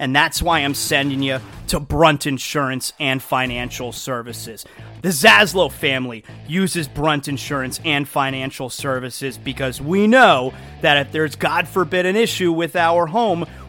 And that's why I'm sending you to Brunt Insurance and Financial Services. The Zaslow family uses Brunt Insurance and Financial Services because we know that if there's, God forbid, an issue with our home,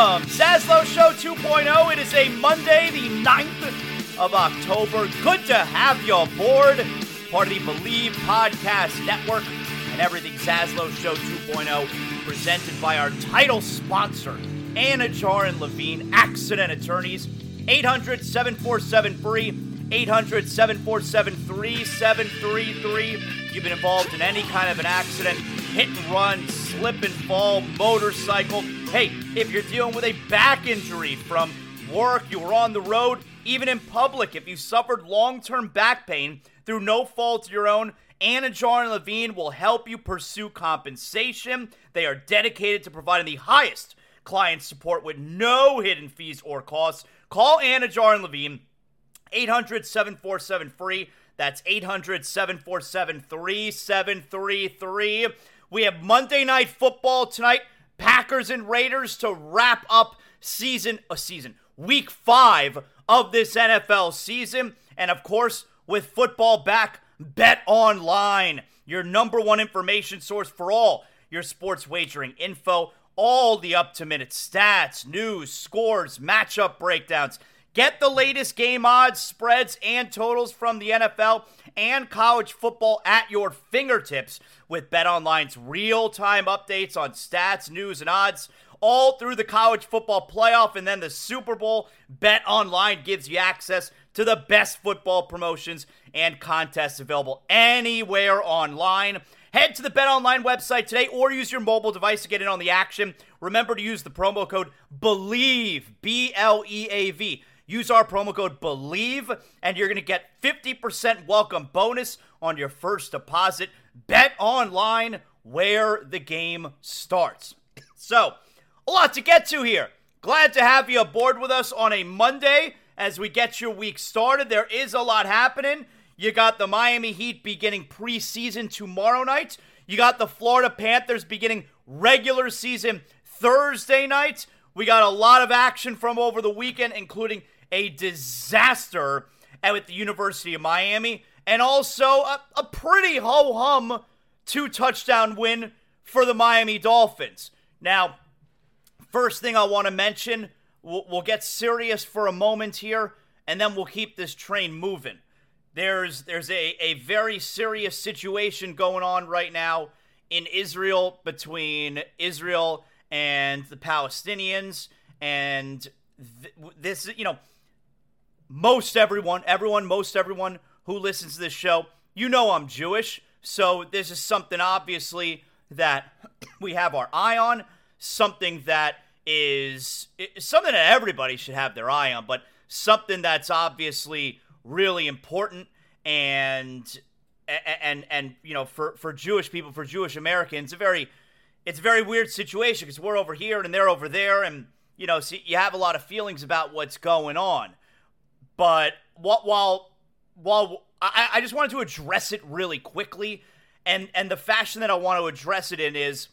Welcome, Zaslow Show 2.0. It is a Monday, the 9th of October. Good to have you aboard. Part of the Bleav Podcast Network and everything Zaslow Show 2.0, presented by our title sponsor, Anidjar and Levine Accident Attorneys. 800 747 free, 800 747 3733. You've been involved in any kind of an accident, hit and run, slip and fall, motorcycle. Hey, if you're dealing with a back injury from work, you were on the road, even in public, if you suffered long term back pain through no fault of your own, Anidjar and Levine will help you pursue compensation. They are dedicated to providing the highest client support with no hidden fees or costs. Call Anidjar and Levine, 800 747 free. That's 800 747 3733. We have Monday Night Football tonight. Packers and Raiders to wrap up season a season week 5 of this NFL season. And of course with football back bet online your number one information source for all your sports wagering info. All the up to minute stats news scores matchup breakdowns Get the latest game odds, spreads, and totals from the NFL and college football at your fingertips with BetOnline's real-time updates on stats, news, and odds all through the college football playoff and then the Super Bowl. BetOnline gives you access to the best football promotions and contests available anywhere online. Head to the BetOnline website today or use your mobile device to get in on the action. Remember to use the promo code BLEAV, B L E A V. Use our promo code BLEAV and you're going to get 50% welcome bonus on your first deposit. Bet online where the game starts. So, a lot to get to here. Glad to have you aboard with us on a Monday as we get your week started. There is a lot happening. You got the Miami Heat beginning preseason tomorrow night. You got the Florida Panthers beginning regular season Thursday night. We got a lot of action from over the weekend, including a disaster at the University of Miami, and also a, a pretty ho hum two touchdown win for the Miami Dolphins. Now, first thing I want to mention, we'll, we'll get serious for a moment here, and then we'll keep this train moving. There's there's a, a very serious situation going on right now in Israel between Israel and the Palestinians, and th- this you know most everyone, everyone, most everyone who listens to this show, you know I'm Jewish. So this is something obviously that we have our eye on, something that is something that everybody should have their eye on, but something that's obviously really important and and and you know for for Jewish people, for Jewish Americans, a very it's a very weird situation because we're over here and they're over there, and you know, so you have a lot of feelings about what's going on. But while while I, I just wanted to address it really quickly, and and the fashion that I want to address it in is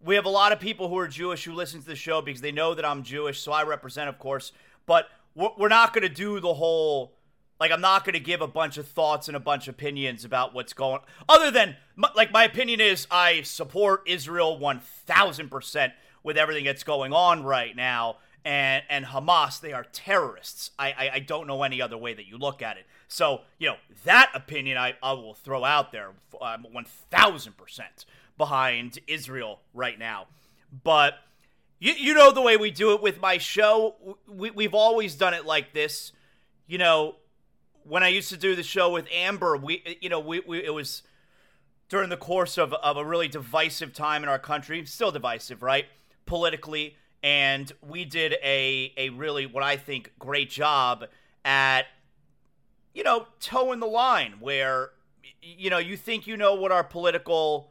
we have a lot of people who are Jewish who listen to the show because they know that I'm Jewish, so I represent, of course. But we're not going to do the whole like I'm not going to give a bunch of thoughts and a bunch of opinions about what's going. Other than like my opinion is I support Israel 1000% with everything that's going on right now and and Hamas, they are terrorists. I, I, I don't know any other way that you look at it. So you know that opinion I, I will throw out there. I'm one thousand percent behind Israel right now, but you you know the way we do it with my show. We we've always done it like this. You know, when I used to do the show with Amber, we you know we, we it was during the course of, of a really divisive time in our country, still divisive, right? Politically and we did a a really what I think great job at you know toeing the line where you know you think you know what our political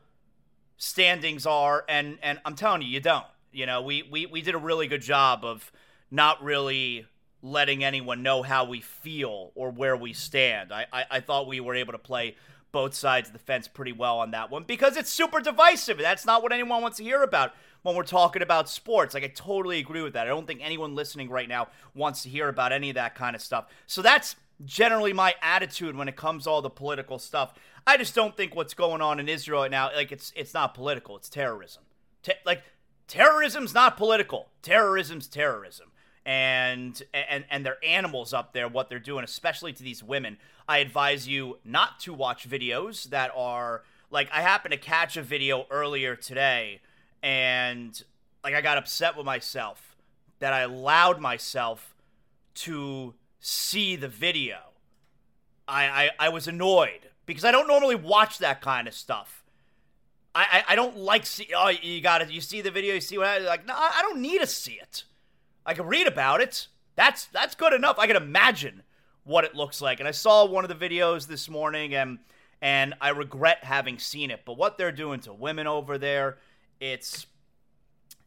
standings are and and I'm telling you you don't. You know we we we did a really good job of not really letting anyone know how we feel or where we stand. I, I, I thought we were able to play both sides of the fence pretty well on that one because it's super divisive. That's not what anyone wants to hear about when we're talking about sports. Like, I totally agree with that. I don't think anyone listening right now wants to hear about any of that kind of stuff. So that's generally my attitude when it comes to all the political stuff. I just don't think what's going on in Israel right now, like, it's it's not political. It's terrorism. Te- like, terrorism's not political. Terrorism's terrorism. And, and and they're animals up there what they're doing especially to these women i advise you not to watch videos that are like i happened to catch a video earlier today and like I got upset with myself that I allowed myself to see the video. I, I, I was annoyed because I don't normally watch that kind of stuff. I, I, I don't like see oh you got it you see the video you see what I like no I don't need to see it. I can read about it. That's that's good enough. I can imagine what it looks like. And I saw one of the videos this morning and and I regret having seen it. But what they're doing to women over there it's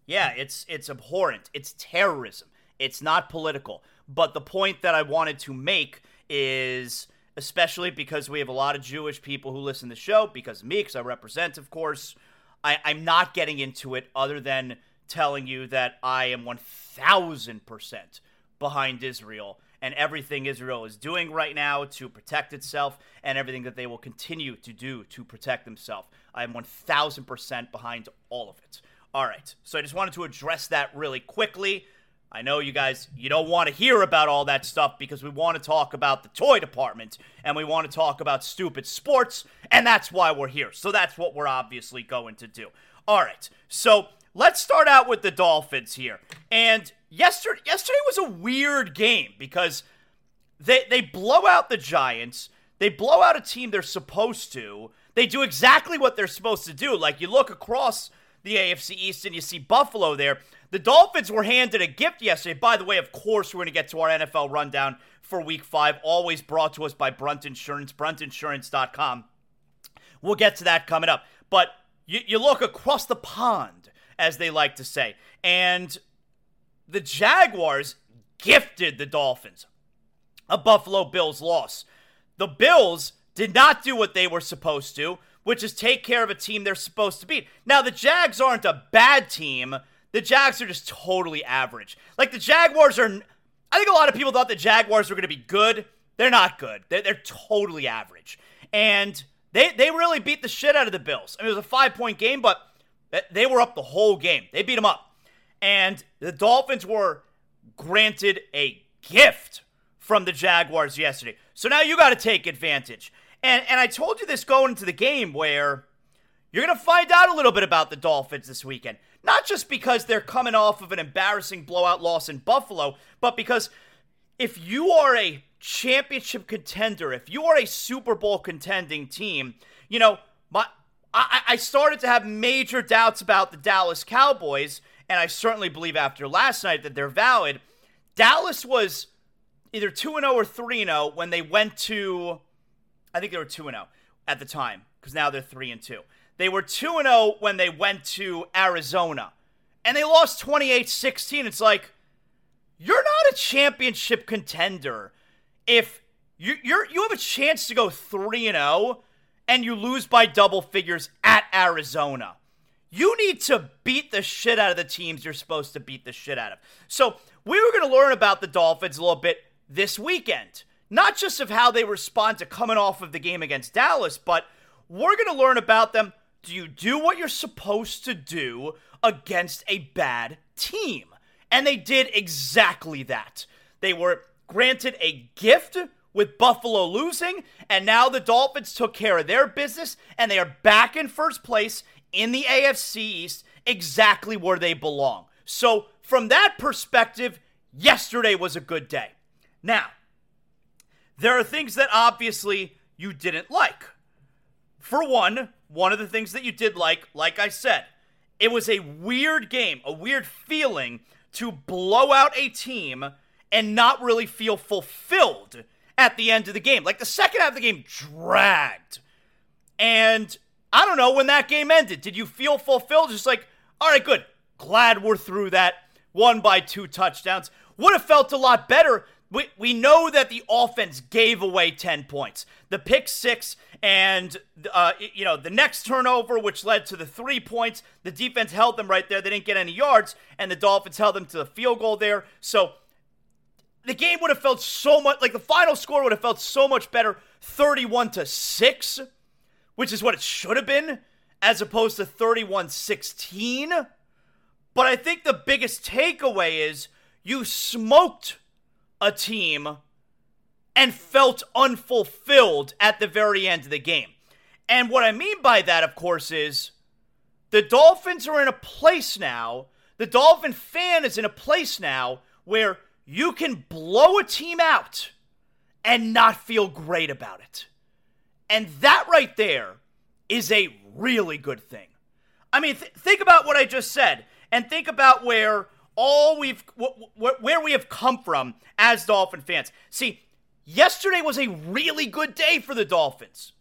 yeah, it's it's abhorrent. It's terrorism. It's not political. But the point that I wanted to make is especially because we have a lot of Jewish people who listen to the show, because of me, because I represent, of course, I, I'm not getting into it other than telling you that I am 1000% behind Israel and everything Israel is doing right now to protect itself and everything that they will continue to do to protect themselves. I am 1000% behind all of it. All right. So I just wanted to address that really quickly. I know you guys, you don't want to hear about all that stuff because we want to talk about the toy department and we want to talk about stupid sports, and that's why we're here. So that's what we're obviously going to do. All right. So let's start out with the Dolphins here. And yesterday, yesterday was a weird game because they they blow out the Giants. They blow out a team they're supposed to. They do exactly what they're supposed to do. Like you look across the AFC East and you see Buffalo there. The Dolphins were handed a gift yesterday. By the way, of course, we're going to get to our NFL rundown for week five, always brought to us by Brunt Insurance, bruntinsurance.com. We'll get to that coming up. But you, you look across the pond, as they like to say, and the Jaguars gifted the Dolphins a Buffalo Bills loss. The Bills did not do what they were supposed to, which is take care of a team they're supposed to beat. Now, the Jags aren't a bad team. The Jags are just totally average. Like the Jaguars are. I think a lot of people thought the Jaguars were going to be good. They're not good. They're, they're totally average. And they, they really beat the shit out of the Bills. I mean, it was a five point game, but they were up the whole game. They beat them up. And the Dolphins were granted a gift from the Jaguars yesterday. So now you got to take advantage. And and I told you this going into the game where you're going to find out a little bit about the Dolphins this weekend. Not just because they're coming off of an embarrassing blowout loss in Buffalo, but because if you are a championship contender, if you are a Super Bowl contending team, you know, my I, I started to have major doubts about the Dallas Cowboys, and I certainly believe after last night that they're valid. Dallas was either 2 0 or 3 0 when they went to, I think they were 2 0 at the time, because now they're 3 and 2. They were 2 0 when they went to Arizona, and they lost 28 16. It's like, you're not a championship contender if you you're, you have a chance to go 3 and 0 and you lose by double figures at Arizona. You need to beat the shit out of the teams you're supposed to beat the shit out of. So, we were going to learn about the Dolphins a little bit this weekend. Not just of how they respond to coming off of the game against Dallas, but we're going to learn about them. Do you do what you're supposed to do against a bad team? And they did exactly that. They were granted a gift with Buffalo losing, and now the Dolphins took care of their business, and they are back in first place in the AFC East, exactly where they belong. So, from that perspective, yesterday was a good day. Now, there are things that obviously you didn't like. For one, one of the things that you did like, like I said, it was a weird game, a weird feeling to blow out a team and not really feel fulfilled at the end of the game. Like the second half of the game dragged. And I don't know when that game ended. Did you feel fulfilled? Just like, all right, good. Glad we're through that. One by two touchdowns. Would have felt a lot better we, we know that the offense gave away 10 points. The pick six and, uh, you know, the next turnover, which led to the three points, the defense held them right there. They didn't get any yards, and the Dolphins held them to the field goal there. So the game would have felt so much like the final score would have felt so much better 31 to 6, which is what it should have been, as opposed to 31 16. But I think the biggest takeaway is you smoked a team and felt unfulfilled at the very end of the game. And what I mean by that, of course, is the Dolphins are in a place now, the Dolphin fan is in a place now where you can blow a team out and not feel great about it. And that right there is a really good thing. I mean, th- think about what I just said and think about where all we've where we have come from as Dolphin fans. See, yesterday was a really good day for the Dolphins.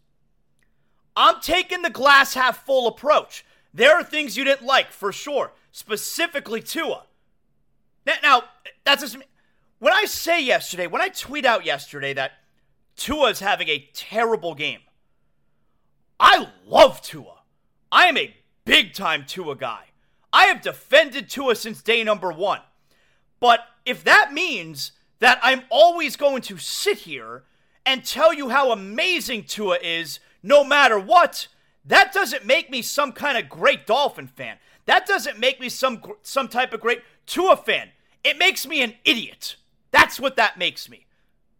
I'm taking the glass half full approach. There are things you didn't like for sure, specifically Tua. Now, that's just when I say yesterday, when I tweet out yesterday that Tua is having a terrible game. I love Tua. I am a big time Tua guy. I have defended Tua since day number one. But if that means that I'm always going to sit here and tell you how amazing Tua is no matter what, that doesn't make me some kind of great Dolphin fan. That doesn't make me some some type of great Tua fan. It makes me an idiot. That's what that makes me.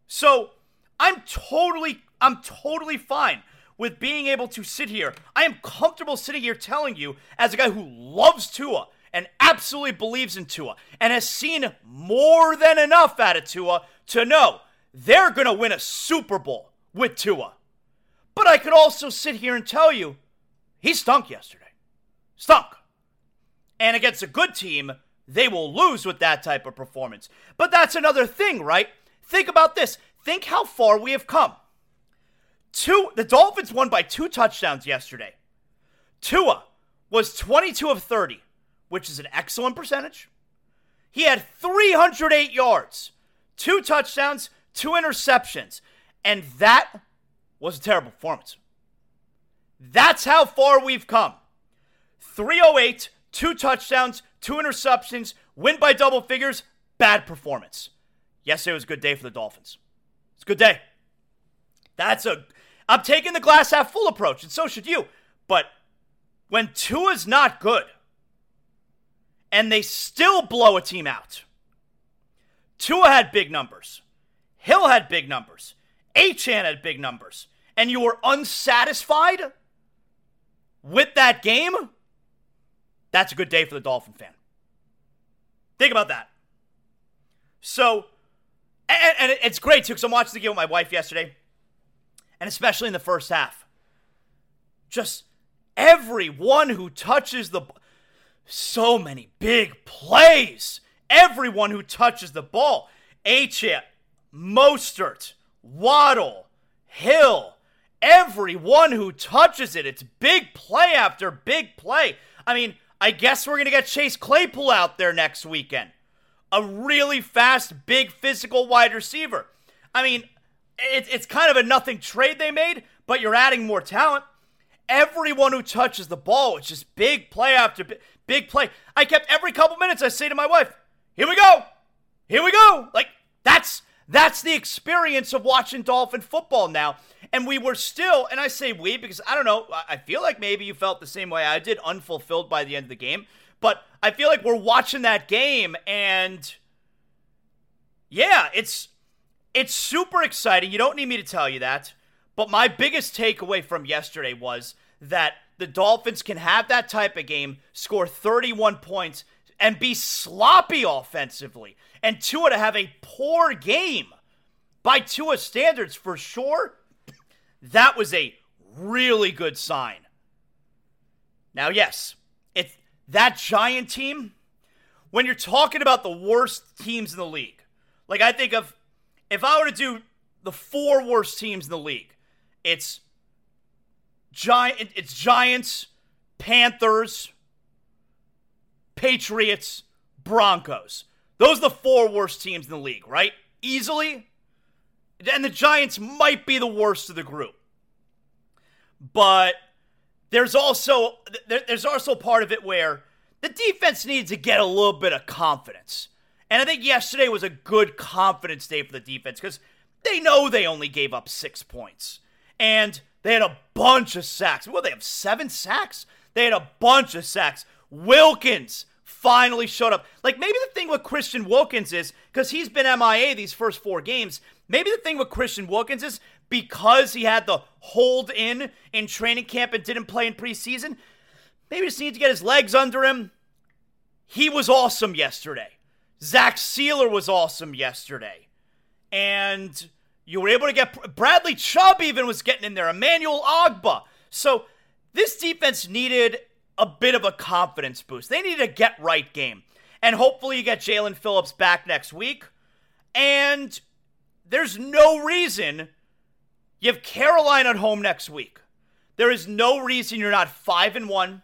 So, I'm totally I'm totally fine with being able to sit here. I am comfortable sitting here telling you, as a guy who loves Tua and absolutely believes in Tua and has seen more than enough out of Tua to know they're going to win a Super Bowl with Tua. But I could also sit here and tell you he stunk yesterday. Stunk. And against a good team, they will lose with that type of performance. But that's another thing, right? Think about this. Think how far we have come. Two, the Dolphins won by two touchdowns yesterday. Tua was 22 of 30, which is an excellent percentage. He had 308 yards, two touchdowns, two interceptions. And that was a terrible performance. That's how far we've come. 308, two touchdowns, two interceptions, win by double figures, bad performance. Yesterday was a good day for the Dolphins. It's a good day. That's a. I'm taking the glass half full approach, and so should you. But when Tua's not good, and they still blow a team out, Tua had big numbers. Hill had big numbers. Achane had big numbers. And you were unsatisfied with that game? That's a good day for the Dolphin fan. Think about that. So, and, and it's great too, because I'm watching the game with my wife yesterday, and especially in the first half. Just everyone who touches the so many big plays. Everyone who touches the ball. Achane, Mostert, Waddle, Hill, everyone who touches it. It's big play after big play. I mean, I guess we're going to get Chase Claypool out there next weekend. A really fast, big physical wide receiver. I mean, it, it's kind of a nothing trade they made, but you're adding more talent. Everyone who touches the ball, it's just big play after big, big play. I kept every couple minutes, I say to my wife, here we go. Here we go. Like, that's that's the experience of watching Dolphin football now. And we were still, and I say we because I don't know, I feel like maybe you felt the same way I did, unfulfilled by the end of the game. But I feel like we're watching that game and yeah, it's it's super exciting. You don't need me to tell you that. But my biggest takeaway from yesterday was that the Dolphins can have that type of game, score 31 points, and be sloppy offensively and Tua to have a poor game by Tua standards for sure, that was a really good sign. Now, yes, it's that giant team. When you're talking about the worst teams in the league, like I think of if I were to do the four worst teams in the league, it's giant it's Giants, Panthers, Patriots, Broncos. Those are the four worst teams in the league, right? Easily. And the Giants might be the worst of the group. But there's also there's also part of it where the defense needs to get a little bit of confidence. And I think yesterday was a good confidence day for the defense because they know they only gave up six points. And they had a bunch of sacks. Well, they have seven sacks. They had a bunch of sacks. Wilkins, finally showed up. Like maybe the thing with Christian Wilkins is because he's been MIA these first four games. Maybe the thing with Christian Wilkins is because he had the hold in in training camp and didn't play in preseason. Maybe just needs to get his legs under him. He was awesome yesterday. Zach Sieler was awesome yesterday. And you were able to get Bradley Chubb even was getting in there, Emmanuel Ogbah. So this defense needed a bit of a confidence boost. They need a get right game. And hopefully you get Jaelan Phillips back next week. And there's no reason you have Carolina at home next week. There is no reason you're not 5 and 1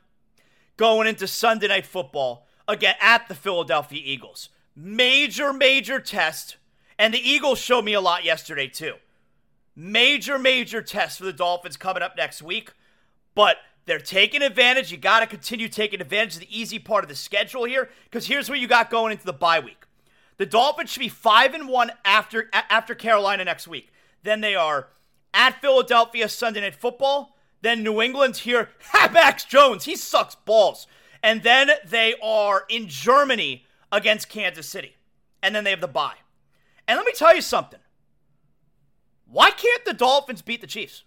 going into Sunday night football again at the Philadelphia Eagles. Major major test and the Eagles showed me a lot yesterday too. Major major test for the Dolphins coming up next week. But they're taking advantage. You got to continue taking advantage of the easy part of the schedule here because here's what you got going into the bye week. The Dolphins should be 5 and 1 after after Carolina next week. Then they are at Philadelphia Sunday Night Football. Then New England's here. Mac Jones, he sucks balls. And then they are in Germany against Kansas City. And then they have the bye. And let me tell you something. Why can't the Dolphins beat the Chiefs?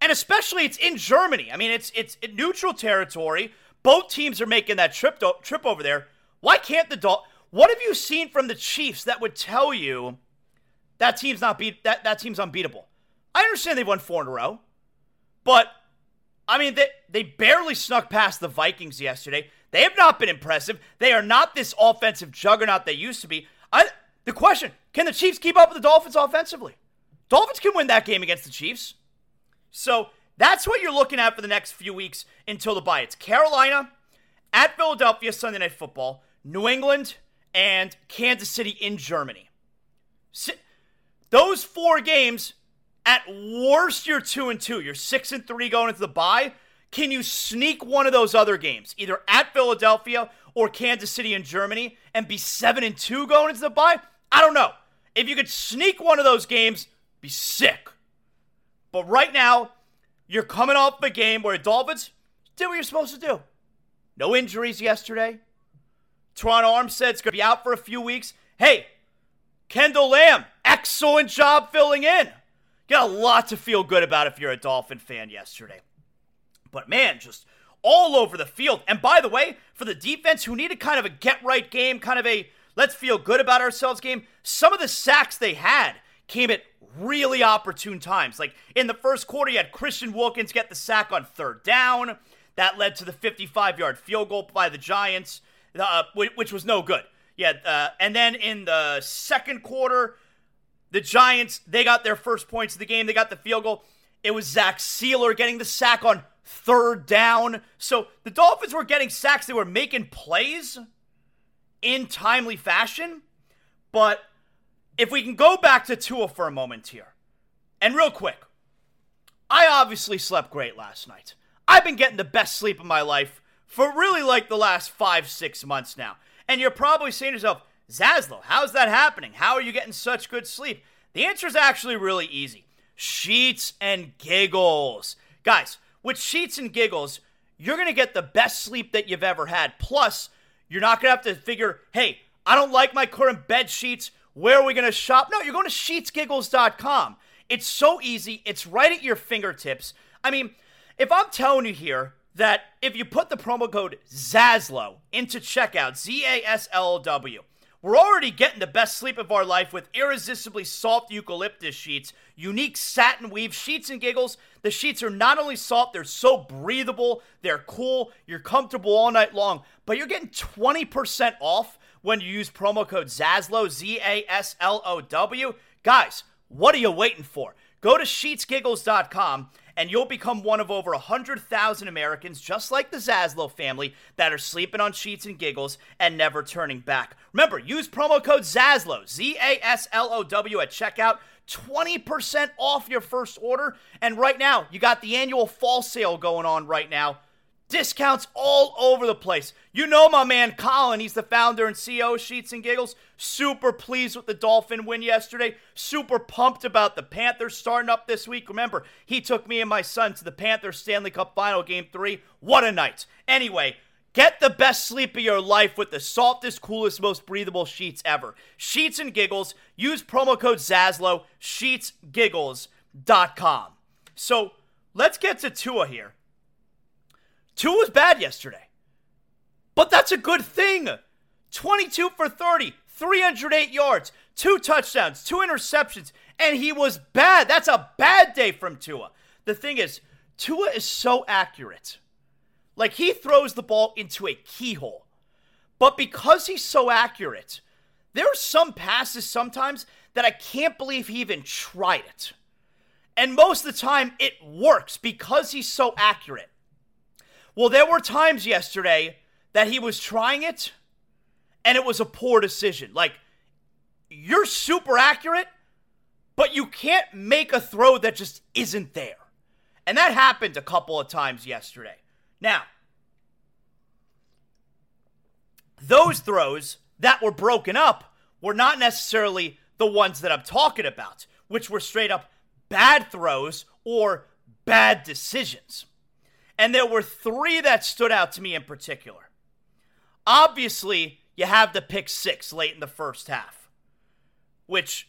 And especially it's in Germany. I mean, it's it's neutral territory. Both teams are making that trip trip over there. Why can't the Dol- What have you seen from the Chiefs that would tell you that team's not beat that that team's unbeatable? I understand they've won four in a row, but I mean they they barely snuck past the Vikings yesterday. They have not been impressive. They are not this offensive juggernaut they used to be. I, the question: Can the Chiefs keep up with the Dolphins offensively? Dolphins can win that game against the Chiefs. So that's what you're looking at for the next few weeks until the bye. It's Carolina at Philadelphia Sunday Night Football, New England, and Kansas City in Germany. Those four games, At worst, you're two and two. You're six and three going into the bye. Can you sneak one of those other games, either at Philadelphia or Kansas City in Germany, and be seven and two going into the bye? I don't know. If you could sneak one of those games, be sick. But right now, you're coming off a game where Dolphins did what you're supposed to do. No injuries yesterday. Terron Armstead's going to be out for a few weeks. Hey, Kendall Lamm, excellent job filling in. Got a lot to feel good about if you're a Dolphin fan yesterday. But man, just all over the field. And by the way, for the defense who needed kind of a get right game, kind of a let's feel good about ourselves game, some of the sacks they had came at really opportune times. Like in the first quarter, you had Christian Wilkins get the sack on third down. That led to the 55 yard field goal by the Giants, uh, which was no good. Yeah, uh, and then in the second quarter, the Giants, they got their first points of the game. They got the field goal. It was Zach Sieler getting the sack on third down. So the Dolphins were getting sacks. They were making plays in timely fashion. But if we can go back to Tua for a moment here, and real quick, I obviously slept great last night. I've been getting the best sleep of my life for really like the last five, six months now. And you're probably saying to yourself, Zaslow, how's that happening? How are you getting such good sleep? The answer is actually really easy sheets and giggles. Guys, with sheets and giggles, you're going to get the best sleep that you've ever had. Plus, you're not going to have to figure, hey, I don't like my current bed sheets. Where are we going to shop? No, you're going to sheetsgiggles.com. It's so easy, it's right at your fingertips. I mean, if I'm telling you here that if you put the promo code ZASLOW into checkout, Z A S L O W, we're already getting the best sleep of our life with irresistibly soft eucalyptus sheets, unique satin weave sheets and giggles. The sheets are not only soft, they're so breathable, they're cool, you're comfortable all night long, but you're getting 20% off when you use promo code ZASLOW, Z A S L O W. Guys, what are you waiting for? Go to sheetsgiggles.com and you'll become one of over 100,000 Americans, just like the Zaslow family, that are sleeping on sheets and giggles and never turning back. Remember, use promo code ZASLOW, Z A S L O W, at checkout. 20% off your first order. And right now, you got the annual fall sale going on right now. Discounts all over the place. You know my man Colin, he's the founder and CEO of Sheets and Giggles. Super pleased with the Dolphin win yesterday. Super pumped about the Panthers starting up this week. Remember, he took me and my son to the Panthers Stanley Cup Final Game 3. What a night. Anyway, Get the best sleep of your life with the softest, coolest, most breathable sheets ever. Sheets and Giggles. Use promo code ZASLOW, sheetsgiggles.com. So let's get to Tua here. Tua was bad yesterday. But that's a good thing. 22 for 30, 308 yards, two touchdowns, two interceptions, and he was bad. That's a bad day from Tua. The thing is, Tua is so accurate. Like he throws the ball into a keyhole. But because he's so accurate, there are some passes sometimes that I can't believe he even tried it. And most of the time, it works because he's so accurate. Well, there were times yesterday that he was trying it and it was a poor decision. Like, you're super accurate, but you can't make a throw that just isn't there. And that happened a couple of times yesterday. Now, those throws that were broken up were not necessarily the ones that I'm talking about, which were straight up bad throws or bad decisions. And there were three that stood out to me in particular. Obviously, you have the pick six late in the first half, which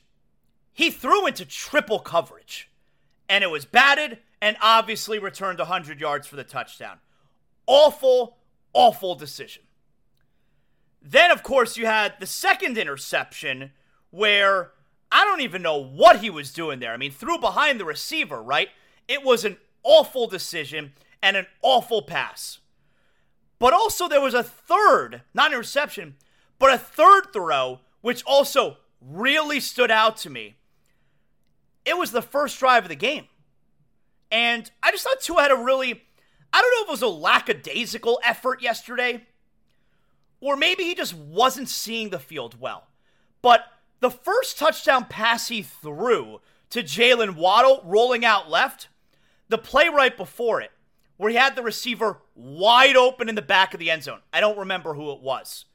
he threw into triple coverage. And it was batted and obviously returned 100 yards for the touchdown. Awful, awful decision. Then, of course, you had the second interception where I don't even know what he was doing there. I mean, threw behind the receiver, right? It was an awful decision and an awful pass. But also, there was a third, not an interception, but a third throw, which also really stood out to me. It was the first drive of the game. And I just thought Tua had a really, I don't know if it was a lackadaisical effort yesterday, or maybe he just wasn't seeing the field well. But the first touchdown pass he threw to Jaylen Waddle rolling out left. The play right before it, where he had the receiver wide open in the back of the end zone. I don't remember who it was.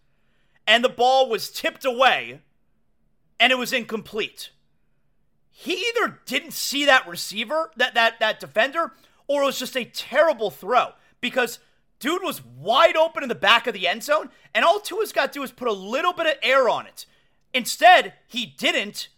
And the ball was tipped away and it was incomplete. He either didn't see that receiver, that that that defender, or it was just a terrible throw because dude was wide open in the back of the end zone, and all Tua's got to do is put a little bit of air on it. Instead, he didn't.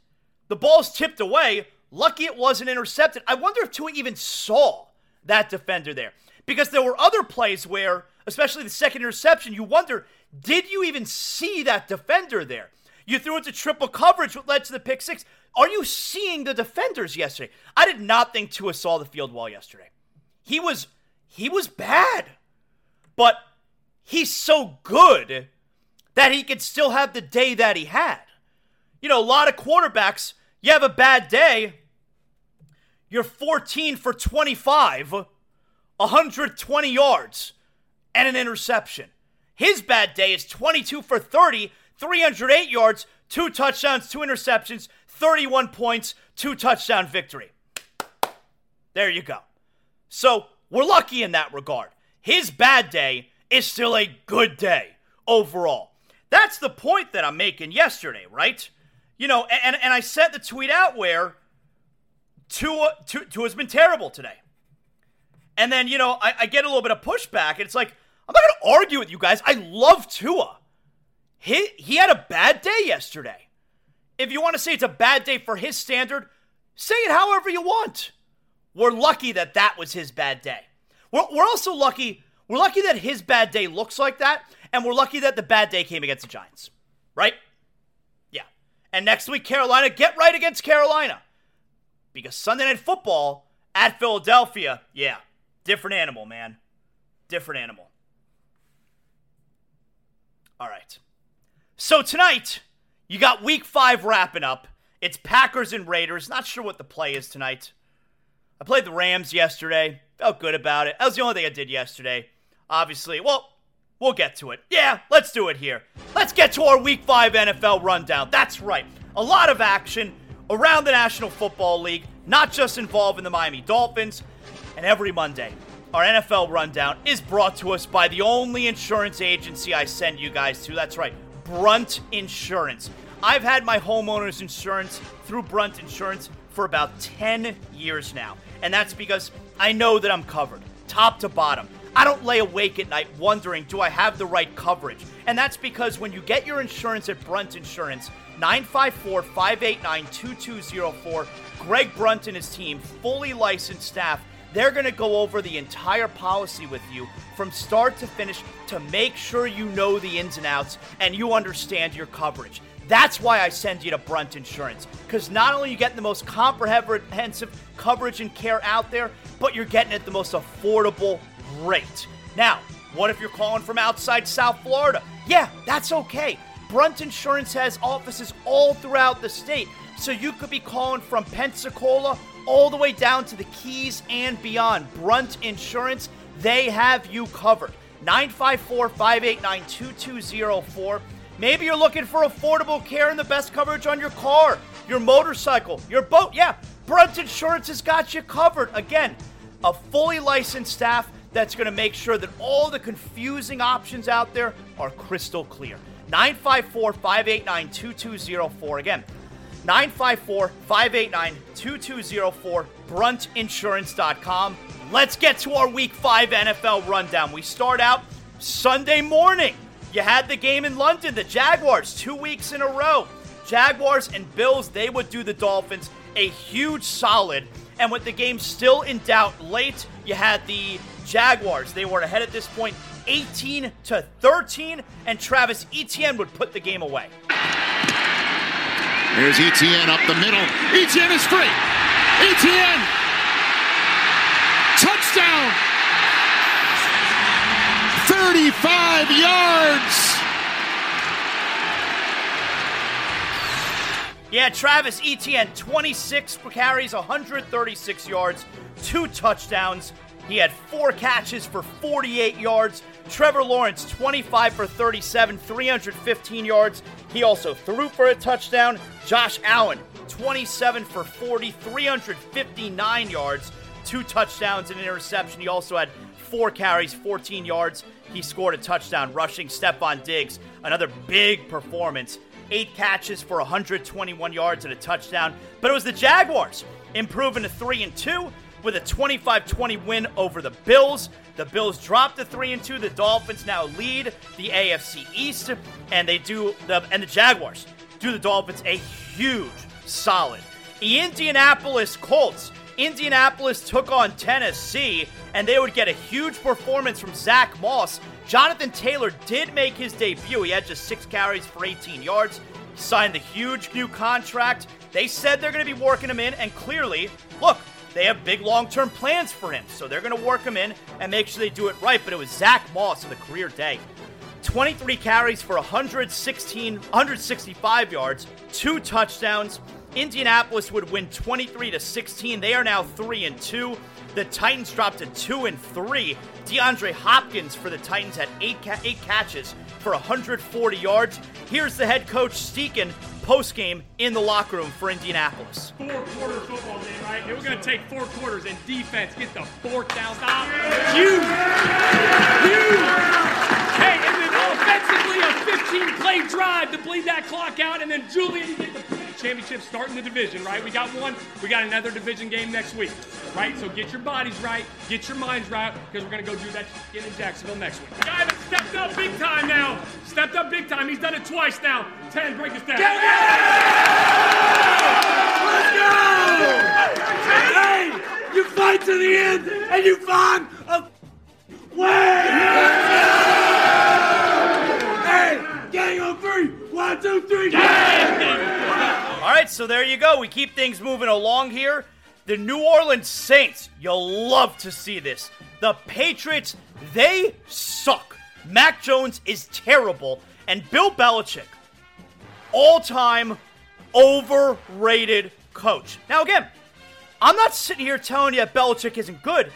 The ball's tipped away. Lucky it wasn't intercepted. I wonder if Tua even saw that defender there. Because there were other plays where, especially the second interception, you wonder, did you even see that defender there? You threw it to triple coverage, what led to the pick six. Are you seeing the defenders yesterday? I did not think Tua saw the field well yesterday. He was he was bad. But he's so good that he could still have the day that he had. You know, a lot of quarterbacks, you have a bad day, you're 14 for 25, 120 yards, and an interception. His bad day is 22 for 30, 308 yards, two touchdowns, two interceptions, 31 points, two touchdown victory. There you go. So we're lucky in that regard. His bad day is still a good day overall. That's the point that I'm making yesterday, right? You know, and, and I sent the tweet out where Tua, Tua, Tua's been terrible today. And then, you know, I, I get a little bit of pushback. And it's like, I'm not going to argue with you guys. I love Tua. He, he had a bad day yesterday. If you want to say it's a bad day for his standard, say it however you want. We're lucky that that was his bad day. We're, we're also lucky. We're lucky that his bad day looks like that, and we're lucky that the bad day came against the Giants, right? Yeah. And next week, Carolina, get right against Carolina. Because Sunday Night Football at Philadelphia, yeah, different animal, man. Different animal. All right. So tonight, you got week five wrapping up. It's Packers and Raiders. Not sure what the play is tonight. I played the Rams yesterday. Felt good about it. That was the only thing I did yesterday. Obviously, well, we'll get to it. Yeah, let's do it here. Let's get to our week five NFL rundown. That's right. A lot of action around the National Football League, not just involving the Miami Dolphins. And every Monday, our NFL rundown is brought to us by the only insurance agency I send you guys to. That's right, Brunt Insurance. I've had my homeowner's insurance through Brunt Insurance for about 10 years now. And that's because I know that I'm covered, top to bottom. I don't lay awake at night wondering, do I have the right coverage? And that's because when you get your insurance at Brunt Insurance, 954 589 2204, Greg Brunt and his team, fully licensed staff, they're going to go over the entire policy with you from start to finish to make sure you know the ins and outs and you understand your coverage. That's why I send you to Brunt Insurance. Because not only are you getting the most comprehensive coverage and care out there, but you're getting it the most affordable rate. Now, what if you're calling from outside South Florida? Yeah, that's okay. Brunt Insurance has offices all throughout the state. So you could be calling from Pensacola all the way down to the Keys and beyond. Brunt Insurance, they have you covered. 954 589 2204. Maybe you're looking for affordable care and the best coverage on your car, your motorcycle, your boat. Yeah, Brunt Insurance has got you covered. Again, a fully licensed staff that's going to make sure that all the confusing options out there are crystal clear. 954 589 2204. Again, 954 589 2204, bruntinsurance.com. Let's get to our week five NFL rundown. We start out Sunday morning. You had the game in London, the Jaguars, two weeks in a row. Jaguars and Bills, they would do the Dolphins a huge solid. And with the game still in doubt late, you had the Jaguars. They were ahead at this point 18 to 13, and Travis Etienne would put the game away. Here's Etienne up the middle. Etienne is free. Etienne. Touchdown. 35 yards. Yeah, Travis Etienne, 26 carries, 136 yards, two touchdowns. He had four catches for 48 yards. Trevor Lawrence, 25 for 37, 315 yards. He also threw for a touchdown. Josh Allen, 27 for 40, 359 yards, two touchdowns and an interception. He also had four carries, 14 yards. He scored a touchdown rushing Stefon Diggs. Another big performance. Eight catches for 121 yards and a touchdown. But it was the Jaguars improving to 3 and 2 with a 25-20 win over the Bills. The Bills dropped to 3 and 2. The Dolphins now lead the AFC East and they do the and the Jaguars do the Dolphins a huge solid. The Indianapolis Colts Indianapolis took on Tennessee, and they would get a huge performance from Zach Moss. Jonathan Taylor did make his debut. He had just six carries for 18 yards. He signed the huge new contract. They said they're going to be working him in, and clearly, look, they have big long term plans for him. So they're going to work him in and make sure they do it right. But it was Zach Moss of the career day. 23 carries for 116, 165 yards, two touchdowns. Indianapolis would win 23 to 16. They are now 3 and 2. The Titans dropped to 2 and 3. DeAndre Hopkins for the Titans had 8 ca- 8 catches for 140 yards. Here's the head coach Steichen post game in the locker room for Indianapolis. Four quarter football game, right? And we're going to take four quarters and defense get the fourth down stop. Huge! Huge! Hey, and then offensively, a 15 play drive to bleed that clock out, and then Julian get the championship starting the division, right? We got one. We got another division game next week, right? So get your bodies right, get your minds right, because we're going to go do that again in Jacksonville next week. The guy that stepped up big time now. Stepped up big time. He's done it twice now. 10, break us down. Let's go! Hey, you fight to the end, and you find a way! Hey, gang on three. One, two, three, gang! All right, so there you go. We keep things moving along here. The New Orleans Saints, you'll love to see this. The Patriots, they suck. Mac Jones is terrible. And Bill Belichick, all time overrated coach. Now, again, I'm not sitting here telling you that Belichick isn't good.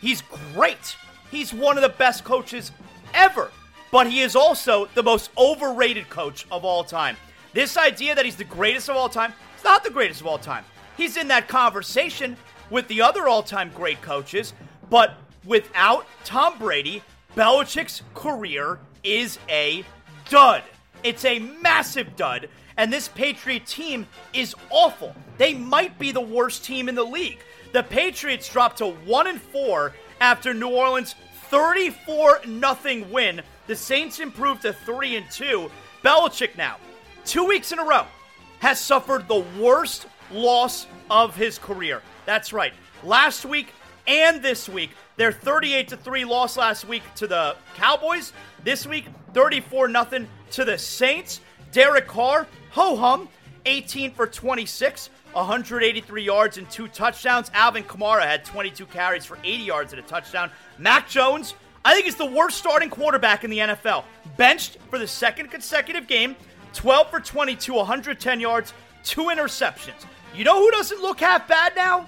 He's great. He's one of the best coaches ever. But he is also the most overrated coach of all time. This idea that he's the greatest of all time, he's not the greatest of all time. He's in that conversation with the other all time great coaches, but without Tom Brady, Belichick's career is a dud. It's a massive dud, and this Patriot team is awful. They might be the worst team in the league. The Patriots dropped to 1 and 4 after New Orleans 34 0 win. The Saints improved to 3 and 2. Belichick now, two weeks in a row, has suffered the worst loss of his career. That's right. Last week and this week, their 38 to 3 loss last week to the Cowboys. This week, 34 0 to the Saints. Derek Carr, ho hum, 18 for 26, 183 yards and two touchdowns. Alvin Kamara had 22 carries for 80 yards and a touchdown. Mac Jones, I think he's the worst starting quarterback in the NFL. Benched for the second consecutive game, 12 for 22, 110 yards, two interceptions. You know who doesn't look half bad now?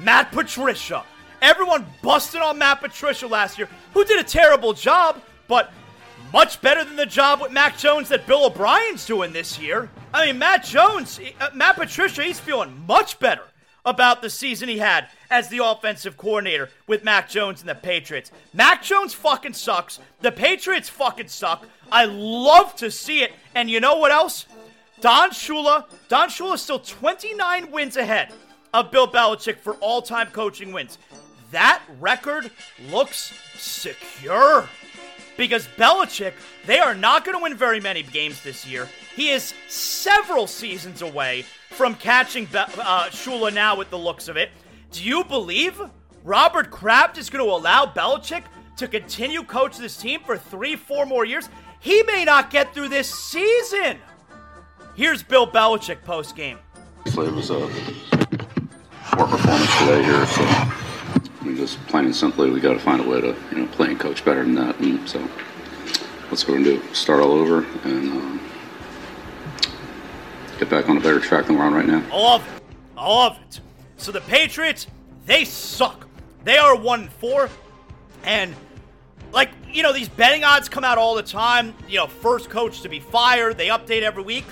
Matt Patricia. Everyone busted on Matt Patricia last year, who did a terrible job, but much better than the job with Mac Jones that Bill O'Brien's doing this year. I mean, Matt Jones, uh, Matt Patricia, he's feeling much better about the season he had as the offensive coordinator with Mac Jones and the Patriots. Mac Jones fucking sucks. The Patriots fucking suck. I love to see it. And you know what else? Don Shula, Don Shula is still 29 wins ahead of Bill Belichick for all-time coaching wins. That record looks secure because Belichick, they are not going to win very many games this year. He is several seasons away from catching Be- uh, Shula now with the looks of it. Do you believe Robert Kraft is going to allow Belichick to continue coach this team for three, four more years? He may not get through this season. Here's Bill Belichick post game. It was a poor performance today here, so mean, just plain and simply, we got to find a way to you know play and coach better than that. And so that's what we're gonna do: start all over and um, get back on a better track than we're on right now. I love it. I love it. So the Patriots, they suck. They are one four, and like you know, these betting odds come out all the time. You know, first coach to be fired. They update every week.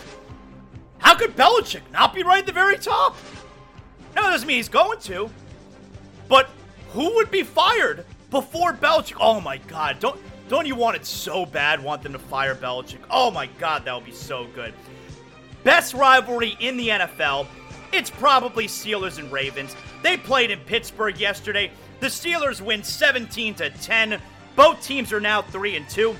How could Belichick not be right at the very top? No, that doesn't mean he's going to. But who would be fired before Belichick? Oh my God! Don't don't you want it so bad? Want them to fire Belichick? Oh my God, that would be so good. Best rivalry in the NFL. It's probably Steelers and Ravens. They played in Pittsburgh yesterday. The Steelers win 17 to 10. Both teams are now 3 and 2.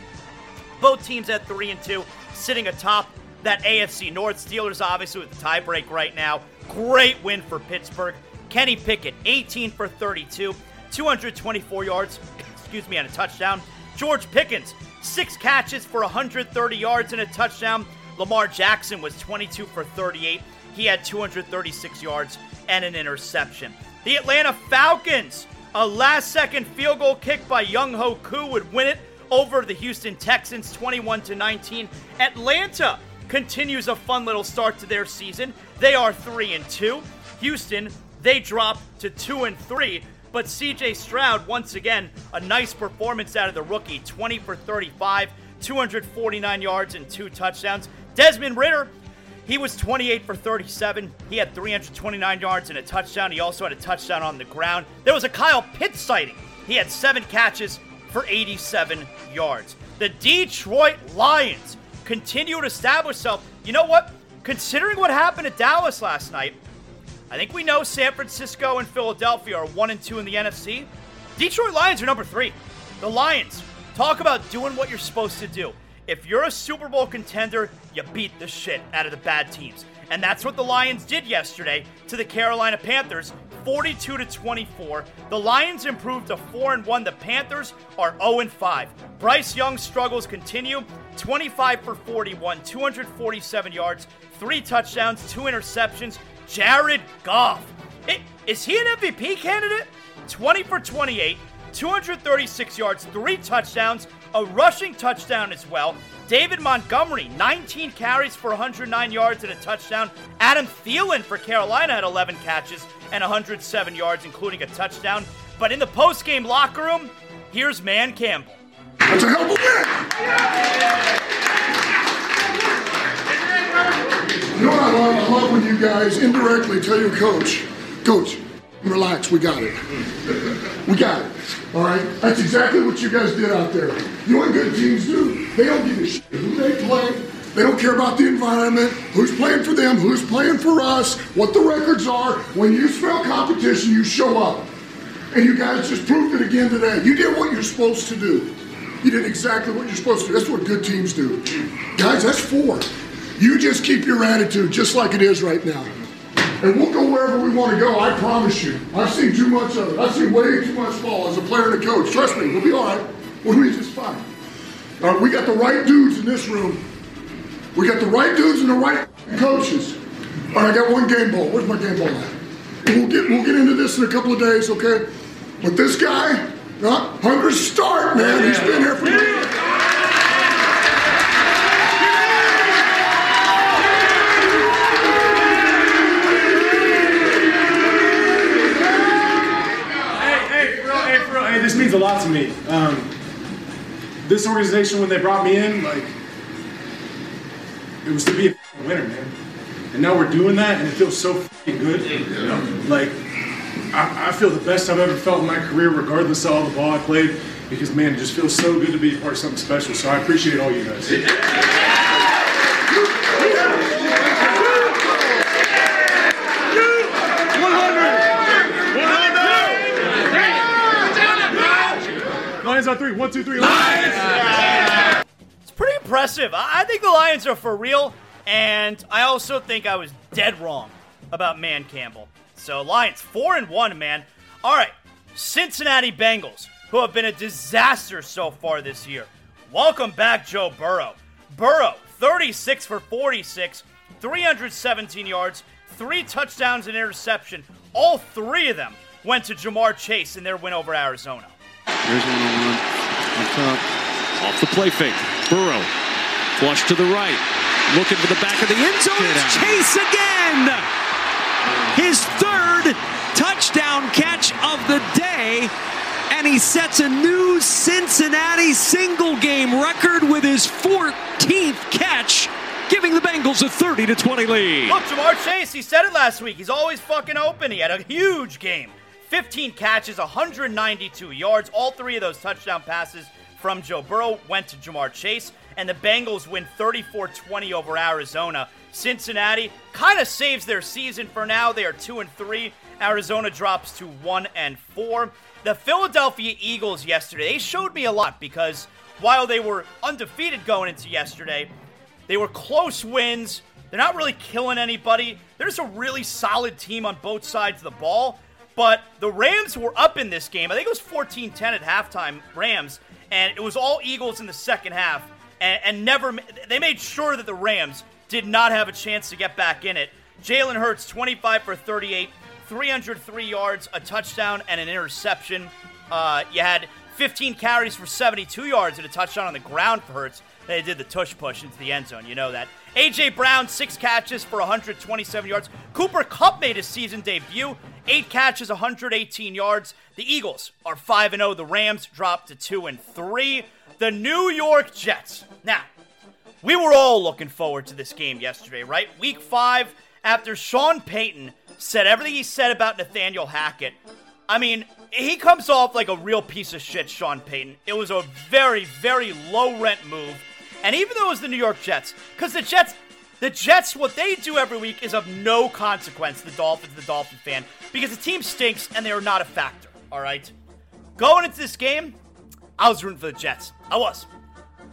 Both teams at 3 and 2, sitting atop that AFC North. Steelers obviously with the tiebreak right now. Great win for Pittsburgh. Kenny Pickett, 18 for 32, 224 yards, excuse me, and a touchdown. George Pickens, six catches for 130 yards and a touchdown. Lamar Jackson was 22 for 38. He had 236 yards and an interception. The Atlanta Falcons, a last second field goal kick by Younghoe Koo would win it over the Houston Texans 21 to 19. Atlanta continues a fun little start to their season. They are 3 and 2. Houston, they drop to 2 and 3. But CJ Stroud, once again, a nice performance out of the rookie 20 for 35, 249 yards, and two touchdowns. Desmond Ridder, he was 28 for 37. He had 329 yards and a touchdown. He also had a touchdown on the ground. There was a Kyle Pitts sighting. He had seven catches for 87 yards. The Detroit Lions continue to establish themselves. You know what? Considering what happened at Dallas last night, I think we know San Francisco and Philadelphia are one and two in the NFC. Detroit Lions are number three. The Lions, talk about doing what you're supposed to do. If you're a Super Bowl contender, you beat the shit out of the bad teams. And that's what the Lions did yesterday to the Carolina Panthers, 42 to 24. The Lions improved to 4 and 1. The Panthers are 0 and 5. Bryce Young's struggles continue. 25 for 41, 247 yards, 3 touchdowns, 2 interceptions. Jared Goff. It, is he an MVP candidate? 20 for 28, 236 yards, 3 touchdowns, a rushing touchdown as well. David Montgomery, 19 carries for 109 yards and a touchdown. Adam Thielen for Carolina had 11 catches and 107 yards, including a touchdown. But in the post-game locker room, here's Dan Campbell. That's a hell of a win! You know what I love? I love when you guys indirectly tell your coach, Coach, relax, we got it. We got it. All right? That's exactly what you guys did out there. You know what good teams do? They don't give a shit who they play. They don't care about the environment, who's playing for them, who's playing for us, what the records are. When you smell competition, you show up. And you guys just proved it again today. You did what you're supposed to do. You did exactly what you're supposed to do. That's what good teams do. Guys, that's four. You just keep your attitude just like it is right now. And we'll go wherever we want to go, I promise you. I've seen too much of it. I've seen way too much ball as a player and a coach. Trust me, we'll be all right. We'll be just fine. All right, we got the right dudes in this room. We got the right dudes and the right coaches. All right, I got one game ball. Where's my game ball at? We'll get, we'll get into this in a couple of days, okay? But this guy, uh, Hunger Start, man, he's been here for Hey, means a lot to me. Um, this organization, when they brought me in, like, it was to be a winner, man. And now we're doing that, and it feels so good. You know, like, I, I feel the best I've ever felt in my career, regardless of all the ball I played, because man, it just feels so good to be a part of something special. So I appreciate all you guys. Lions on three. One, two, three. Lions! It's pretty impressive. I I think the Lions are for real, and I also think I was dead wrong about Dan Campbell. So Lions four and one, man. All right, Cincinnati Bengals, who have been a disaster so far this year. Welcome back, Joe Burrow. Burrow, 36 for 46, 317 yards, three touchdowns and interception. All three of them went to Ja'Marr Chase in their win over Arizona. Here's one on one. On top. Off the play fake. Burrow. Flush to the right. Looking for the back of the end zone. It's Chase again. His third touchdown catch of the day. And he sets a new Cincinnati single game record with his 14th catch giving the Bengals a 30 to 20 lead. Look, Ja'Marr Chase, he said it last week. He's always fucking open. He had a huge game. 15 catches, 192 yards. All three of those touchdown passes from Joe Burrow went to Ja'Marr Chase, and the Bengals win 34 20 over Arizona. Cincinnati kind of saves their season for now. They are 2 and 3. Arizona drops to 1 and 4. The Philadelphia Eagles yesterday, they showed me a lot because while they were undefeated going into yesterday, they were close wins. They're not really killing anybody. There's a really solid team on both sides of the ball. But the Rams were up in this game. I think it was 14 10 at halftime, Rams. And it was all Eagles in the second half. And, and never, they made sure that the Rams did not have a chance to get back in it. Jalen Hurts, 25 for 38, 303 yards, a touchdown, and an interception. Uh, you had 15 carries for 72 yards and a touchdown on the ground for Hurts. They did the tush push into the end zone. You know that. A.J. Brown, six catches for 127 yards. Cooper Kupp made his season debut. Eight catches, 118 yards. The Eagles are 5 0. The Rams dropped to 2 and 3. The New York Jets. Now, we were all looking forward to this game yesterday, right? Week five, after Sean Payton said everything he said about Nathaniel Hackett. I mean, he comes off like a real piece of shit, Sean Payton. It was a very, very low rent move. And even though it was the New York Jets, because the Jets, the Jets, what they do every week is of no consequence, the Dolphins, the Dolphin fan, because the team stinks and they are not a factor, all right? Going into this game, I was rooting for the Jets. I was.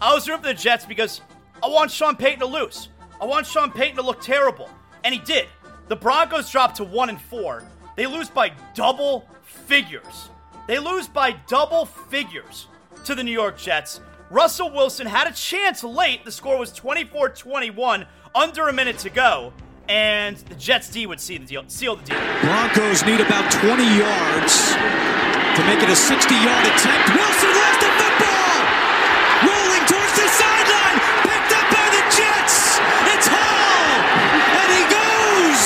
I was rooting for the Jets because I want Sean Payton to lose. I want Sean Payton to look terrible. And he did. The Broncos dropped to 1 and 4. They lose by double figures. They lose by double figures to the New York Jets. Russell Wilson had a chance late. The score was 24 21, under a minute to go. And the Jets D would seal the deal. Seal the deal. Broncos need about 20 yards to make it a 60 yard attempt. Wilson lost the football! Rolling towards the sideline! Picked up by the Jets! It's Hall! And he goes!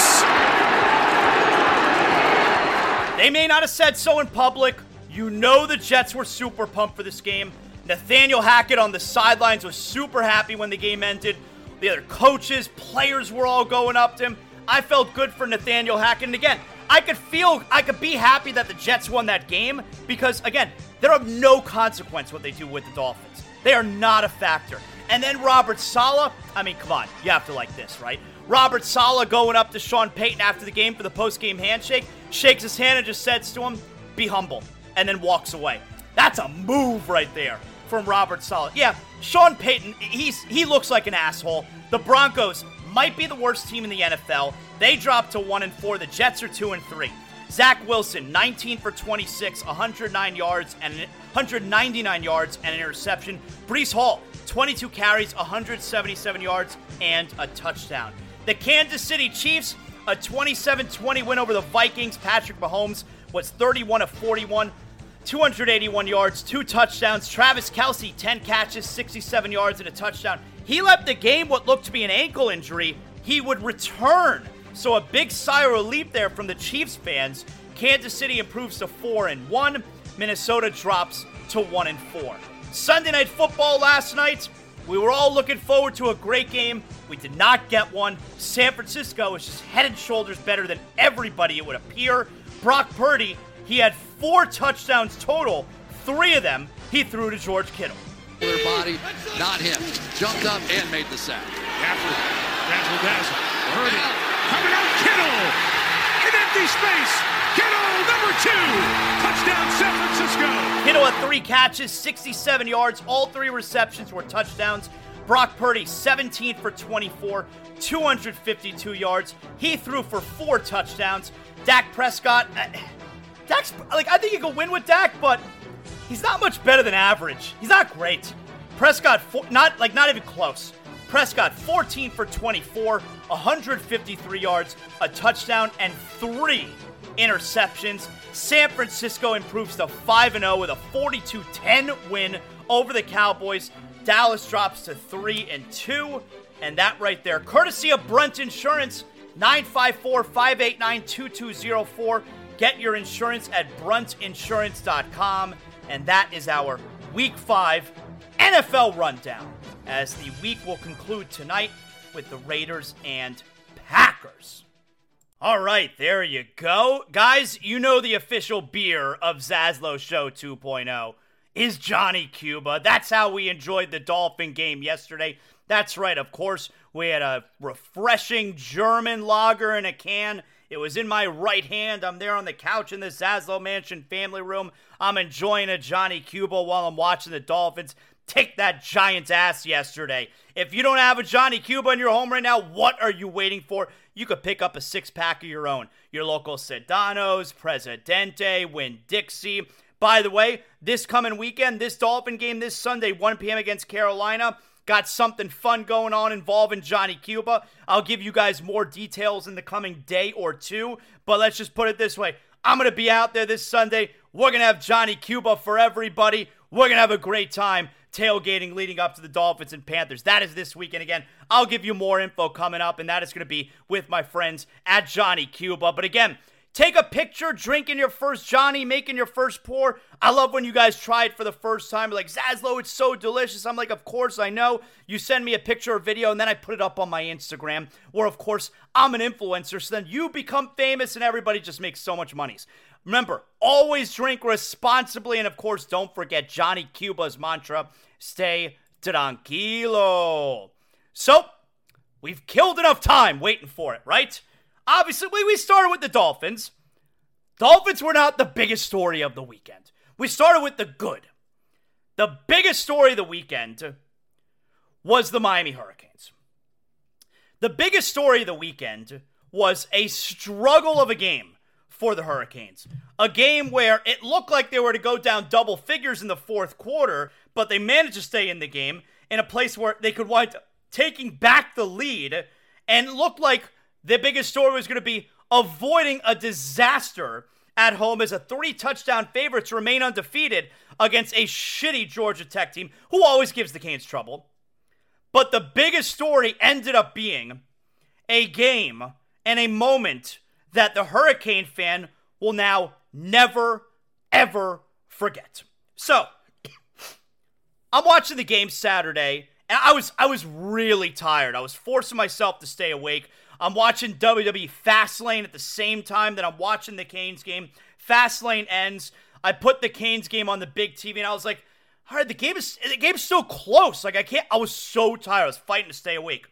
They may not have said so in public. You know the Jets were super pumped for this game. Nathaniel Hackett on the sidelines was super happy when the game ended. The other coaches, players were all going up to him. I felt good for Nathaniel Hackett. And again, I could feel, I could be happy that the Jets won that game because, again, they're of no consequence what they do with the Dolphins. They are not a factor. And then Robert Saleh, I mean, come on, you have to like this, right? Robert Saleh going up to Sean Payton after the game for the post-game handshake, shakes his hand and just says to him, be humble, and then walks away. That's a move right there from Robert Saleh. Yeah, Sean Payton, he's he looks like an asshole. The Broncos might be the worst team in the NFL. They dropped to 1 and 4. The Jets are 2 and 3. Zach Wilson, 19 for 26, 109 yards and 199 yards and an interception. Breece Hall, 22 carries, 177 yards and a touchdown. The Kansas City Chiefs, a 27-20 win over the Vikings. Patrick Mahomes was 31 of 41, 281 yards, two touchdowns. Travis Kelce, 10 catches, 67 yards, and a touchdown. He left the game what looked to be an ankle injury. He would return. So a big sigh of relief there from the Chiefs fans. Kansas City improves to 4 and 1. Minnesota drops to 1 and 4. Sunday night football last night. We were all looking forward to a great game. We did not get one. San Francisco is just head and shoulders better than everybody, it would appear. Brock Purdy he had four touchdowns total. Three of them he threw to George Kittle. Their body, not him. Jumped up and made the sack. Gafford, dazzle dazzle. Purdy coming out. Kittle in empty space. Kittle number two. Touchdown San Francisco. Kittle had three catches, 67 yards. All three receptions were touchdowns. Brock Purdy, 17 for 24, 252 yards. He threw for four touchdowns. Dak Prescott. Uh, Dak's like I think he could win with Dak, but he's not much better than average. He's not great. Prescott, not like not even close. Prescott, 14 for 24, 153 yards, a touchdown, and three interceptions. San Francisco improves to 5 0 with a 42 10 win over the Cowboys. Dallas drops to 3 and 2. And that right there, courtesy of Brunt Insurance, 954 589 2204. Get your insurance at bruntinsurance.com. And that is our week five NFL rundown. As the week will conclude tonight, with the Raiders and Packers. All right, there you go. Guys, you know the official beer of Zaslow Show 2.0 is Johnny Cuba. That's how we enjoyed the Dolphin game yesterday. That's right, of course, we had a refreshing German lager in a can. It was in my right hand. I'm there on the couch in the Zaslow Mansion family room. I'm enjoying a Johnny Cuba while I'm watching the Dolphins take that Giants ass yesterday. If you don't have a Johnny Cuba in your home right now, what are you waiting for? you could pick up a six pack of your own. Your local Sedano's, Presidente, Winn-Dixie. By the way, this coming weekend, this Dolphin game this Sunday, 1 p.m. against Carolina, got something fun going on involving Johnny Cuba. I'll give you guys more details in the coming day or two, but let's just put it this way. I'm going to be out there this Sunday. We're going to have Johnny Cuba for everybody. We're going to have a great time tailgating leading up to the Dolphins and Panthers. That is this weekend again. I'll give you more info coming up, and that is going to be with my friends at Johnny Cuba. But again, Take a picture drinking your first Johnny, making your first pour. I love when you guys try it for the first time. You're like, Zaslow, it's so delicious. I'm like, of course, I know. You send me a picture or video, and then I put it up on my Instagram, where, of course, I'm an influencer. So then you become famous, and everybody just makes so much money. Remember, always drink responsibly. And, of course, don't forget Johnny Cuba's mantra stay tranquilo. So, we've killed enough time waiting for it, right? Obviously, we, started with the Dolphins. Dolphins were not the biggest story of the weekend. We started with the good. The biggest story of the weekend was the Miami Hurricanes. The biggest story of the weekend was a struggle of a game for the Hurricanes. A game where it looked like they were to go down double figures in the fourth quarter, but they managed to stay in the game in a place where they could wind up taking back the lead and looked like the biggest story was going to be avoiding a disaster at home as a three touchdown favorite to remain undefeated against a shitty Georgia Tech team who always gives the Canes trouble. But the biggest story ended up being a game and a moment that the Hurricane fan will now never, ever forget. So, I'm watching the game Saturday, and I was I was really tired. I was forcing myself to stay awake. I'm watching WWE Fastlane at the same time that I'm watching the Canes game. Fastlane ends. I put the Canes game on the big TV, and I was like, all right, the game is the game's so close. Like I can't. I was so tired. I was fighting to stay awake.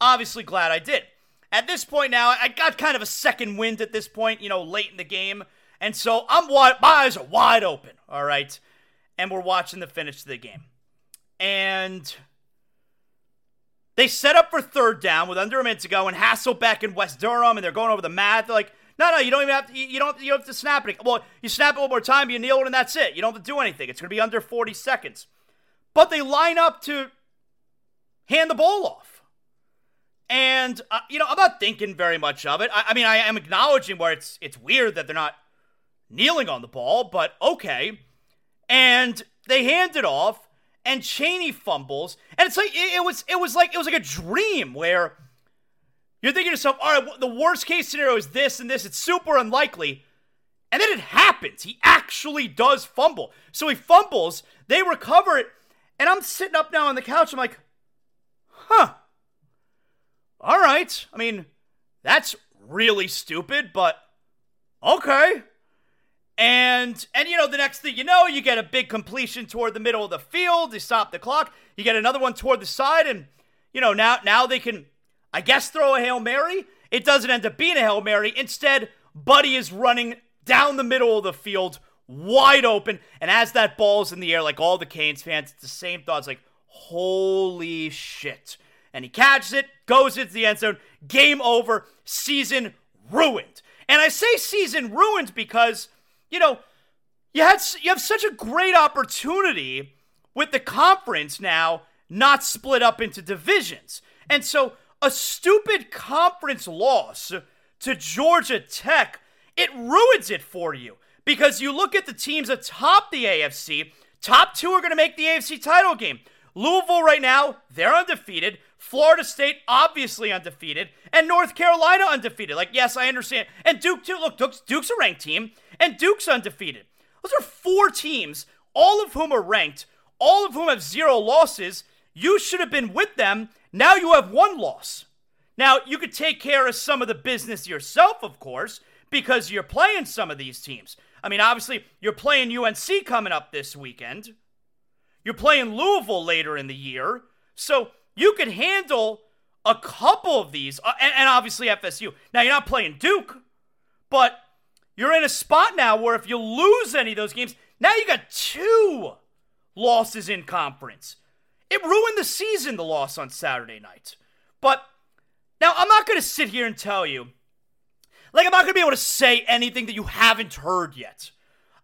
Obviously, glad I did. At this point now, I got kind of a second wind at this point. You know, late in the game, and so I'm wide. My eyes are wide open. All right, and we're watching the finish of the game, and they set up for third down with under a minute to go, and Hasselbeck and Wes Durham, and they're going over the math. They're like, no, no, you don't even have to. You don't. You don't have to snap it. Well, you snap it one more time, you kneel it, and that's it. You don't have to do anything. It's going to be under 40 seconds. But they line up to hand the ball off, and uh, you know I'm not thinking very much of it. I, I mean, I am acknowledging where it's it's weird that they're not kneeling on the ball, but okay. And they hand it off, and Chaney fumbles, and it's like it, it, was it was like it was like a dream where you're thinking to yourself, all right, the worst case scenario is this and this. It's super unlikely. And then it happens. He actually does fumble. So he fumbles, they recover it, and I'm sitting up now on the couch. I'm like, huh. All right. I mean, that's really stupid, but okay. And and you know the next thing you know, you get a big completion toward the middle of the field to stop the clock. You get another one toward the side, and you know now now they can, I guess, throw a hail mary. It doesn't end up being a hail mary. Instead, Buddy is running down the middle of the field, wide open, and as that ball's in the air, like all the Canes fans, it's the same thoughts, like holy shit. And he catches it, goes into the end zone. Game over. Season ruined. And I say season ruined because you know, you had you have such a great opportunity with the conference now not split up into divisions. And so a stupid conference loss to Georgia Tech, it ruins it for you because you look at the teams atop the AFC, top 2 are going to make the AFC title game. Louisville right now, they're undefeated. Florida State obviously undefeated, and North Carolina undefeated. Like, yes, I understand. And Duke too. Look, Duke's, Duke's a ranked team, and Duke's undefeated. Those are four teams, all of whom are ranked, all of whom have zero losses. You should have been with them. Now you have one loss. Now, you could take care of some of the business yourself, of course, because you're playing some of these teams. I mean, obviously, you're playing UNC coming up this weekend. You're playing Louisville later in the year. So you could handle a couple of these, uh, and, and obviously FSU. Now, you're not playing Duke, but you're in a spot now where if you lose any of those games, now you got two losses in conference. It ruined the season, the loss on Saturday night. But now I'm not going to sit here and tell you, like, I'm not going to be able to say anything that you haven't heard yet.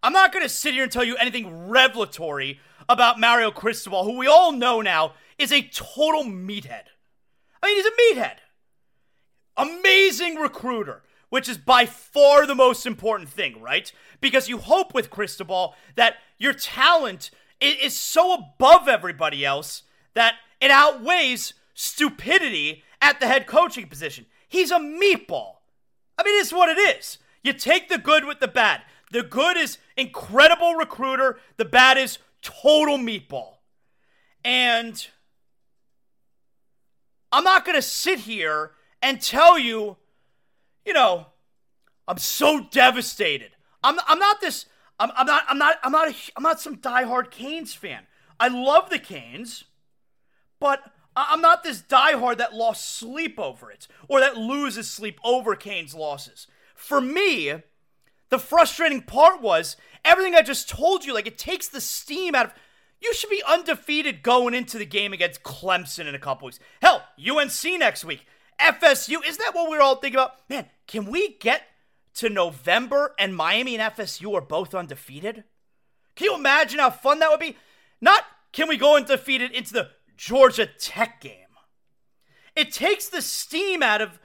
I'm not going to sit here and tell you anything revelatory about Mario Cristobal, who we all know now is a total meathead. I mean, he's a meathead. Amazing recruiter, which is by far the most important thing, right? Because you hope with Cristobal that your talent is so above everybody else that it outweighs stupidity at the head coaching position. He's a meatball. I mean, it's what it is. You take the good with the bad. The good is incredible recruiter, the bad is total meatball. And I'm not going to sit here and tell you, you know, I'm so devastated. I'm, I'm not this. I'm, I'm not. I'm not. I'm not. A, I'm not some diehard Canes fan. I love the Canes, but I'm not this diehard that lost sleep over it or that loses sleep over Canes losses. For me, the frustrating part was everything I just told you. Like it takes the steam out of you should be undefeated going into the game against Clemson in a couple weeks. Hell, UNC next week. FSU. Isn't that what we are all thinking about? Man, can we get to November and Miami and FSU are both undefeated? Can you imagine how fun that would be? Not can we go undefeated into the Georgia Tech game. It takes the steam out of,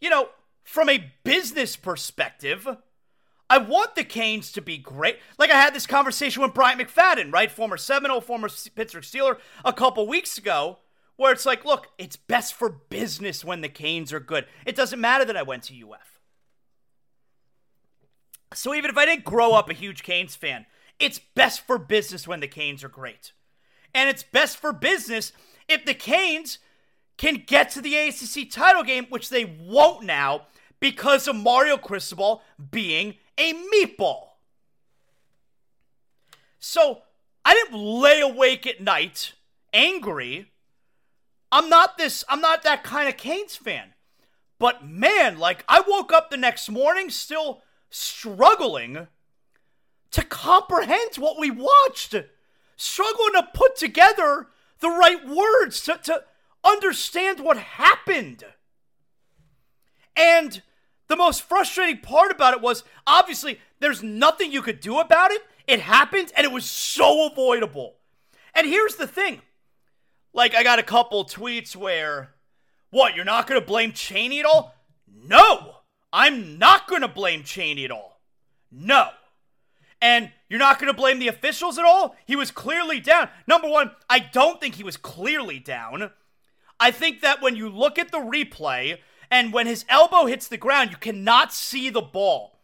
you know, from a business perspective. I want the Canes to be great. Like I had this conversation with Bryant McFadden, right? Former Seminole, former Pittsburgh Steeler, a couple weeks ago, where it's like, look, it's best for business when the Canes are good. It doesn't matter that I went to UF. So even if I didn't grow up a huge Canes fan, it's best for business when the Canes are great. And it's best for business if the Canes can get to the ACC title game, which they won't now because of Mario Cristobal being a meatball. So I didn't lay awake at night angry. I'm not this, I'm not that kind of Canes fan. But man, like I woke up the next morning still struggling to comprehend what we watched, struggling to put together the right words to, to understand what happened. And the most frustrating part about it was obviously there's nothing you could do about it. It happened and it was so avoidable. And here's the thing like, I got a couple tweets where, what, you're not going to blame Chaney at all? No, I'm not going to blame Chaney at all. No. And you're not going to blame the officials at all? He was clearly down. Number one, I don't think he was clearly down. I think that when you look at the replay, and when his elbow hits the ground, you cannot see the ball.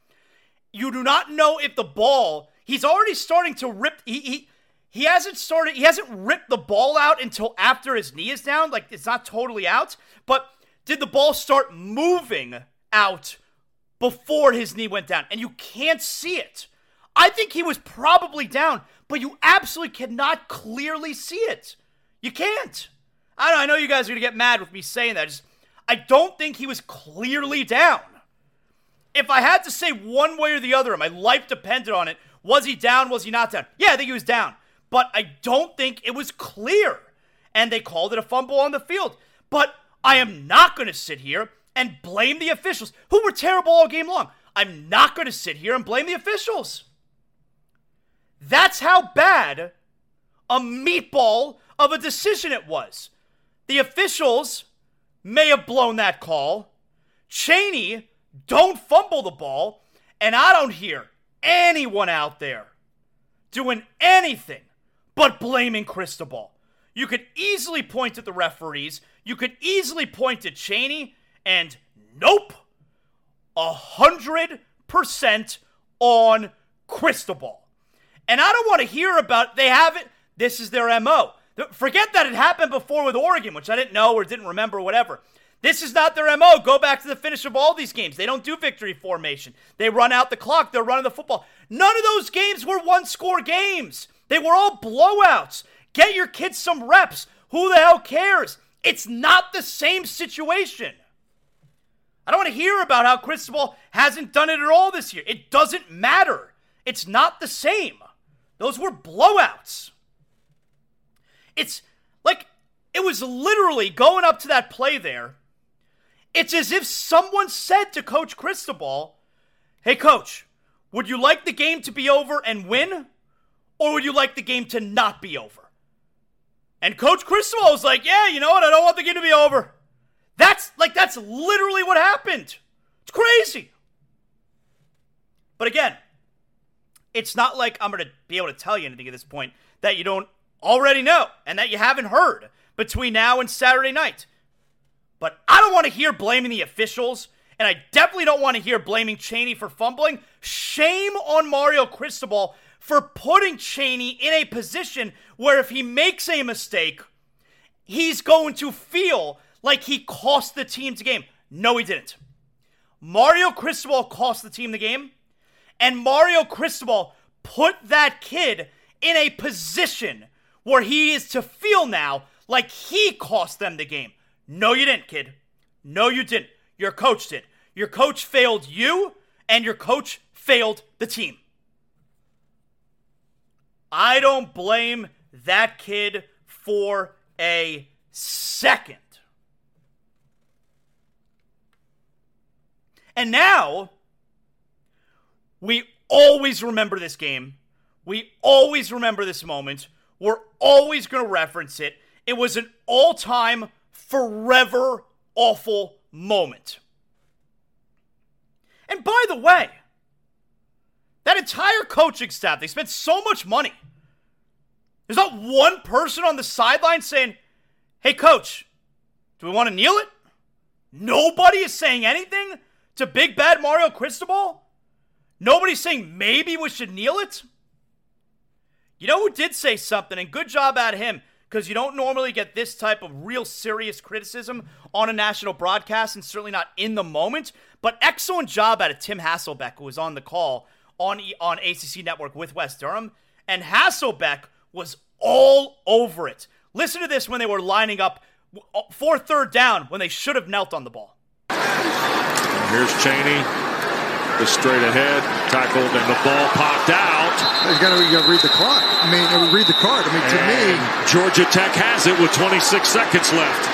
You do not know if the ball, he's already starting to rip. He, he, he hasn't started, he hasn't ripped the ball out until after his knee is down. Like it's not totally out. But did the ball start moving out before his knee went down? And you can't see it. I think he was probably down, but you absolutely cannot clearly see it. You can't. I know, I know you guys are going to get mad with me saying that. Just I don't think he was clearly down. If I had to say one way or the other, and my life depended on it, was he down? Was he not down? Yeah, I think he was down. But I don't think it was clear. And they called it a fumble on the field. But I am not going to sit here and blame the officials, who were terrible all game long. I'm not going to sit here and blame the officials. That's how bad a meatball of a decision it was. The officials may have blown that call. Chaney, don't fumble the ball. And I don't hear anyone out there doing anything but blaming Cristobal. You could easily point at the referees. You could easily point at Chaney, And nope, a hundred percent on Cristobal. And I don't want to hear about they have it. This is their MO. Forget that it happened before with Oregon, which I didn't know or didn't remember, whatever. This is not their MO. Go back to the finish of all these games. They don't do victory formation. They run out the clock. They're running the football. None of those games were one score games. They were all blowouts. Get your kids some reps. Who the hell cares? It's not the same situation. I don't want to hear about how Cristobal hasn't done it at all this year. It doesn't matter. It's not the same. Those were blowouts. It's like it was literally going up to that play there. It's as if someone said to Coach Cristobal, Hey, coach, would you like the game to be over and win? Or would you like the game to not be over? And Coach Cristobal was like, Yeah, you know what? I don't want the game to be over. That's like, that's literally what happened. It's crazy. But again, it's not like I'm going to be able to tell you anything at this point that you don't already know and that you haven't heard between now and Saturday night. But I don't want to hear blaming the officials, and I definitely don't want to hear blaming Chaney for fumbling. Shame on Mario Cristobal for putting Chaney in a position where if he makes a mistake, he's going to feel like he cost the team the game. No, he didn't. Mario Cristobal cost the team the game, and Mario Cristobal put that kid in a position where he is to feel now like he cost them the game. No, you didn't, kid. No, you didn't. Your coach did. Your coach failed you, and your coach failed the team. I don't blame that kid for a second. And now, we always remember this game. We always remember this moment. We're always going to reference it. It was an all time, forever awful moment. And by the way, that entire coaching staff, they spent so much money. There's not one person on the sideline saying, hey, coach, do we want to kneel it? Nobody is saying anything to Big Bad Mario Cristobal? Nobody's saying maybe we should kneel it? You know who did say something, and good job at him, because you don't normally get this type of real serious criticism on a national broadcast, and certainly not in the moment. But excellent job at it, Tim Hasselbeck, who was on the call on on ACC Network with Wes Durham, and Hasselbeck was all over it. Listen to this when they were lining up for third down when they should have knelt on the ball. Here's Chaney. the straight ahead, tackled, and the ball popped out. You got to read the clock. I mean, read the card. I mean, to and me, Georgia Tech has it with 26 seconds left.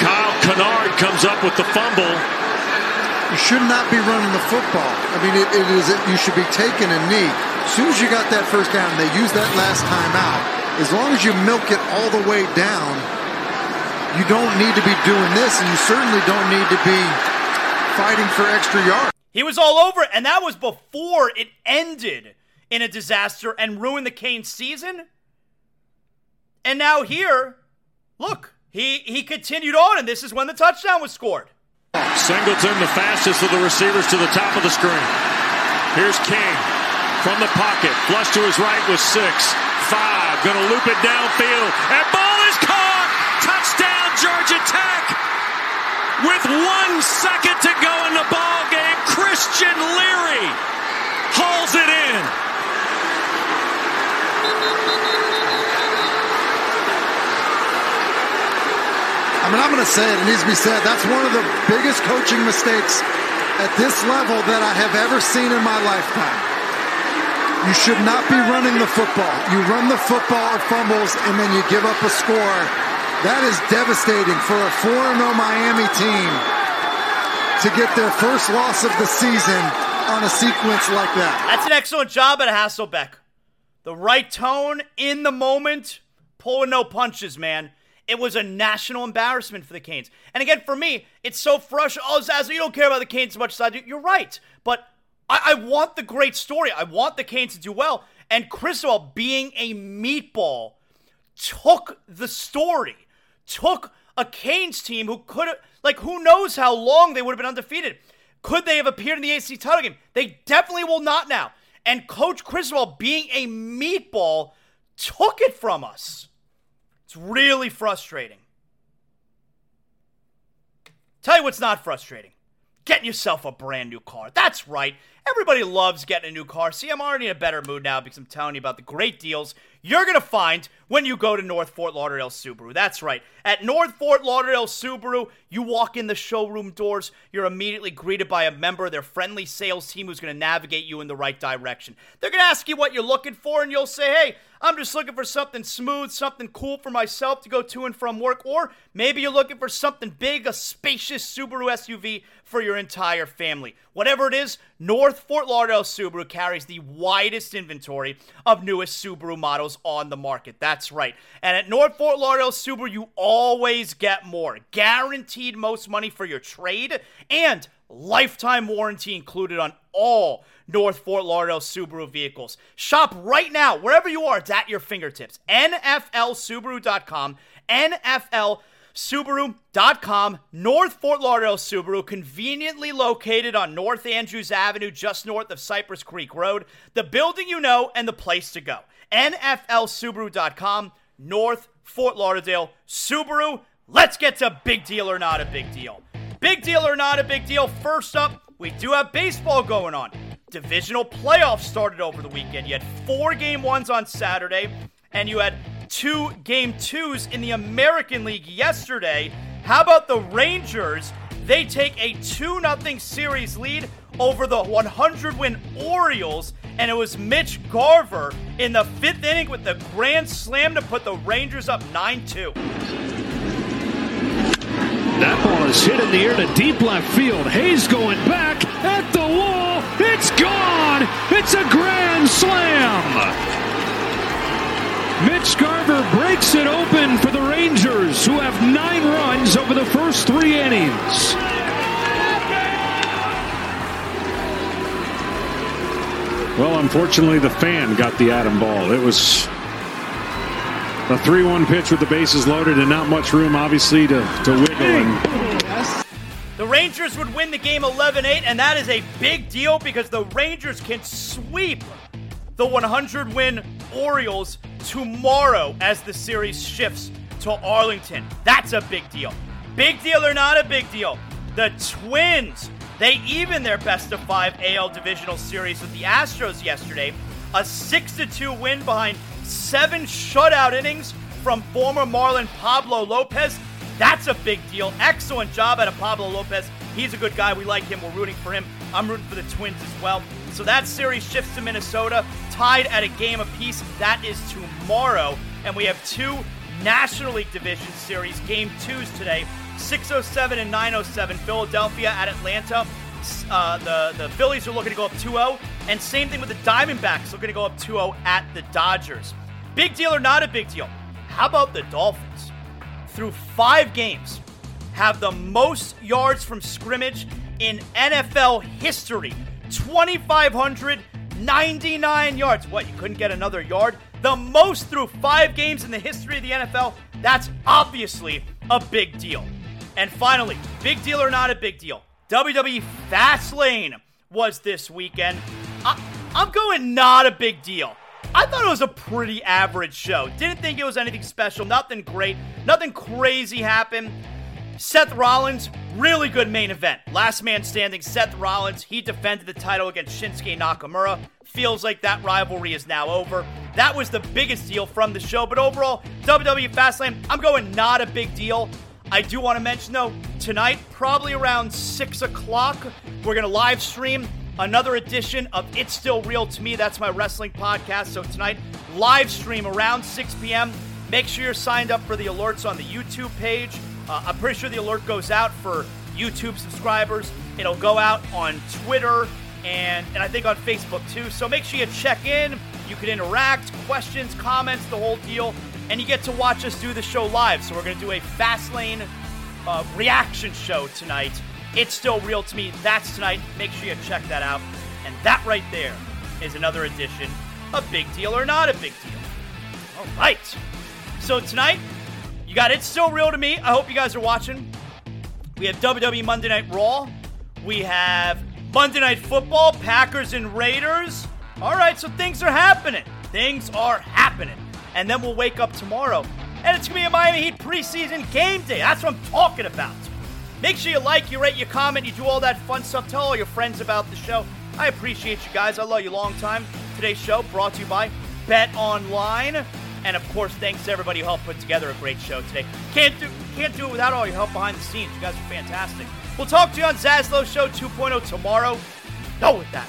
Kyle Kennard comes up with the fumble. You should not be running the football. I mean, it, it is. You should be taking a knee. As soon as you got that first down, they used that last time out. As long as you milk it all the way down, you don't need to be doing this, and you certainly don't need to be fighting for extra yards. He was all over it, and that was before it ended in a disaster and ruined the Canes season. And now here, look, he he continued on, and this is when the touchdown was scored. Singleton, the fastest of the receivers to the top of the screen. Here's King from the pocket, flush to his right with six, five, gonna loop it downfield, and ball is caught. Touchdown, Georgia Tech. With one second to go in the ball game, Christian Leary hauls it in. I mean, I'm going to say it. It needs to be said. That's one of the biggest coaching mistakes at this level that I have ever seen in my lifetime. You should not be running the football. You run the football or fumbles, and then you give up a score that is devastating for a 4-0 Miami team to get their first loss of the season on a sequence like that. That's an excellent job at Hasselbeck. The right tone in the moment, pulling no punches, man. It was a national embarrassment for the Canes. And again, for me, it's so frustrating. Oh, Zazzle, you don't care about the Canes as much as I do. You're right. But I, I want the great story. I want the Canes to do well. And Cristobal being a meatball took the story took a Canes team who could have, like, who knows how long they would have been undefeated. Could they have appeared in the AC title game? They definitely will not now. And Coach Cristobal, being a meatball, took it from us. It's really frustrating. Tell you what's not frustrating getting yourself a brand new car. That's right. Everybody loves getting a new car. See, I'm already in a better mood now because I'm telling you about the great deals you're going to find when you go to North Fort Lauderdale Subaru. That's right. At North Fort Lauderdale Subaru, you walk in the showroom doors, you're immediately greeted by a member of their friendly sales team who's going to navigate you in the right direction. They're going to ask you what you're looking for, and you'll say, hey, I'm just looking for something smooth, something cool for myself to go to and from work, or maybe you're looking for something big, a spacious Subaru SUV for your entire family. Whatever it is, North Fort Lauderdale Subaru carries the widest inventory of newest Subaru models on the market. That's right. And at North Fort Lauderdale Subaru, you always get more. Guaranteed most money for your trade and lifetime warranty included on all North Fort Lauderdale Subaru vehicles. Shop right now, wherever you are, it's at your fingertips. NFLSubaru.com, NFL Subaru.com, North Fort Lauderdale Subaru, conveniently located on North Andrews Avenue, just north of Cypress Creek Road. The building you know and the place to go. NFLSubaru.com, North Fort Lauderdale Subaru. Let's get to big deal or not a big deal. Big deal or not a big deal. First up, we do have baseball going on. Divisional playoffs started over the weekend. You had four game ones on Saturday, and you had two game twos in the American League yesterday. How about the Rangers? They take a 2 0 series lead over the 100 win Orioles, and it was Mitch Garver in the fifth inning with the grand slam to put the Rangers up 9 2. That ball is hit in the air to deep left field. Hayes going back at the wall. It's gone. It's a grand slam. Mitch Garver breaks it open for the Rangers, who have nine runs over the first three innings. Well, unfortunately, the fan got the atom ball. It was a 3 1 pitch with the bases loaded and not much room, obviously, to, to wiggle. And... The Rangers would win the game 11 8, and that is a big deal because the Rangers can sweep the 100 win Orioles tomorrow as the series shifts to Arlington. That's a big deal. Big deal or not a big deal? The Twins, they even their best of five AL divisional series with the Astros yesterday. A 6 2 win behind seven shutout innings from former Marlin Pablo Lopez. That's a big deal. Excellent job out of Pablo Lopez. He's a good guy. We like him. We're rooting for him. I'm rooting for the Twins as well. So that series shifts to Minnesota, tied at a game apiece. That is tomorrow. And we have two National League Division Series game twos today 607 and 907. Philadelphia at Atlanta. Uh, the, the Phillies are looking to go up 2 0. And same thing with the Diamondbacks, looking to go up 2 0 at the Dodgers. Big deal or not a big deal? How about the Dolphins? Through five games, have the most yards from scrimmage in NFL history. 2,599 yards. What, you couldn't get another yard? The most through five games in the history of the NFL? That's obviously a big deal. And finally, big deal or not a big deal? WWE Fastlane was this weekend. I, I'm going not a big deal. I thought it was a pretty average show. Didn't think it was anything special, nothing great, nothing crazy happened. Seth Rollins, really good main event. Last man standing, Seth Rollins. He defended the title against Shinsuke Nakamura. Feels like that rivalry is now over. That was the biggest deal from the show, but overall, WWE Fastlane, I'm going not a big deal. I do want to mention though, tonight, probably around 6 o'clock, we're going to live stream another edition of It's Still Real to Me. That's my wrestling podcast. So tonight, live stream around 6 p.m. Make sure you're signed up for the alerts on the YouTube page. Uh, I'm pretty sure the alert goes out for YouTube subscribers. It'll go out on Twitter and, and I think on Facebook too. So make sure you check in. You can interact, questions, comments, the whole deal. And you get to watch us do the show live. So we're going to do a Fastlane uh, reaction show tonight. It's still real to me. That's tonight. Make sure you check that out. And that right there is another edition of Big Deal or Not a Big Deal. All right. So tonight, you got It's Still Real to Me. I hope you guys are watching. We have WWE Monday Night Raw. We have Monday Night Football, Packers and Raiders. All right, so things are happening. Things are happening. And then we'll wake up tomorrow, and it's going to be a Miami Heat preseason game day. That's what I'm talking about. Make sure you like, you rate, you comment, you do all that fun stuff. Tell all your friends about the show. I appreciate you guys. I love you long time. Today's show brought to you by Bet Online. And of course, thanks to everybody who helped put together a great show today. Can't do can't do it without all your help behind the scenes. You guys are fantastic. We'll talk to you on Zaslow Show 2.0 tomorrow. Know what that.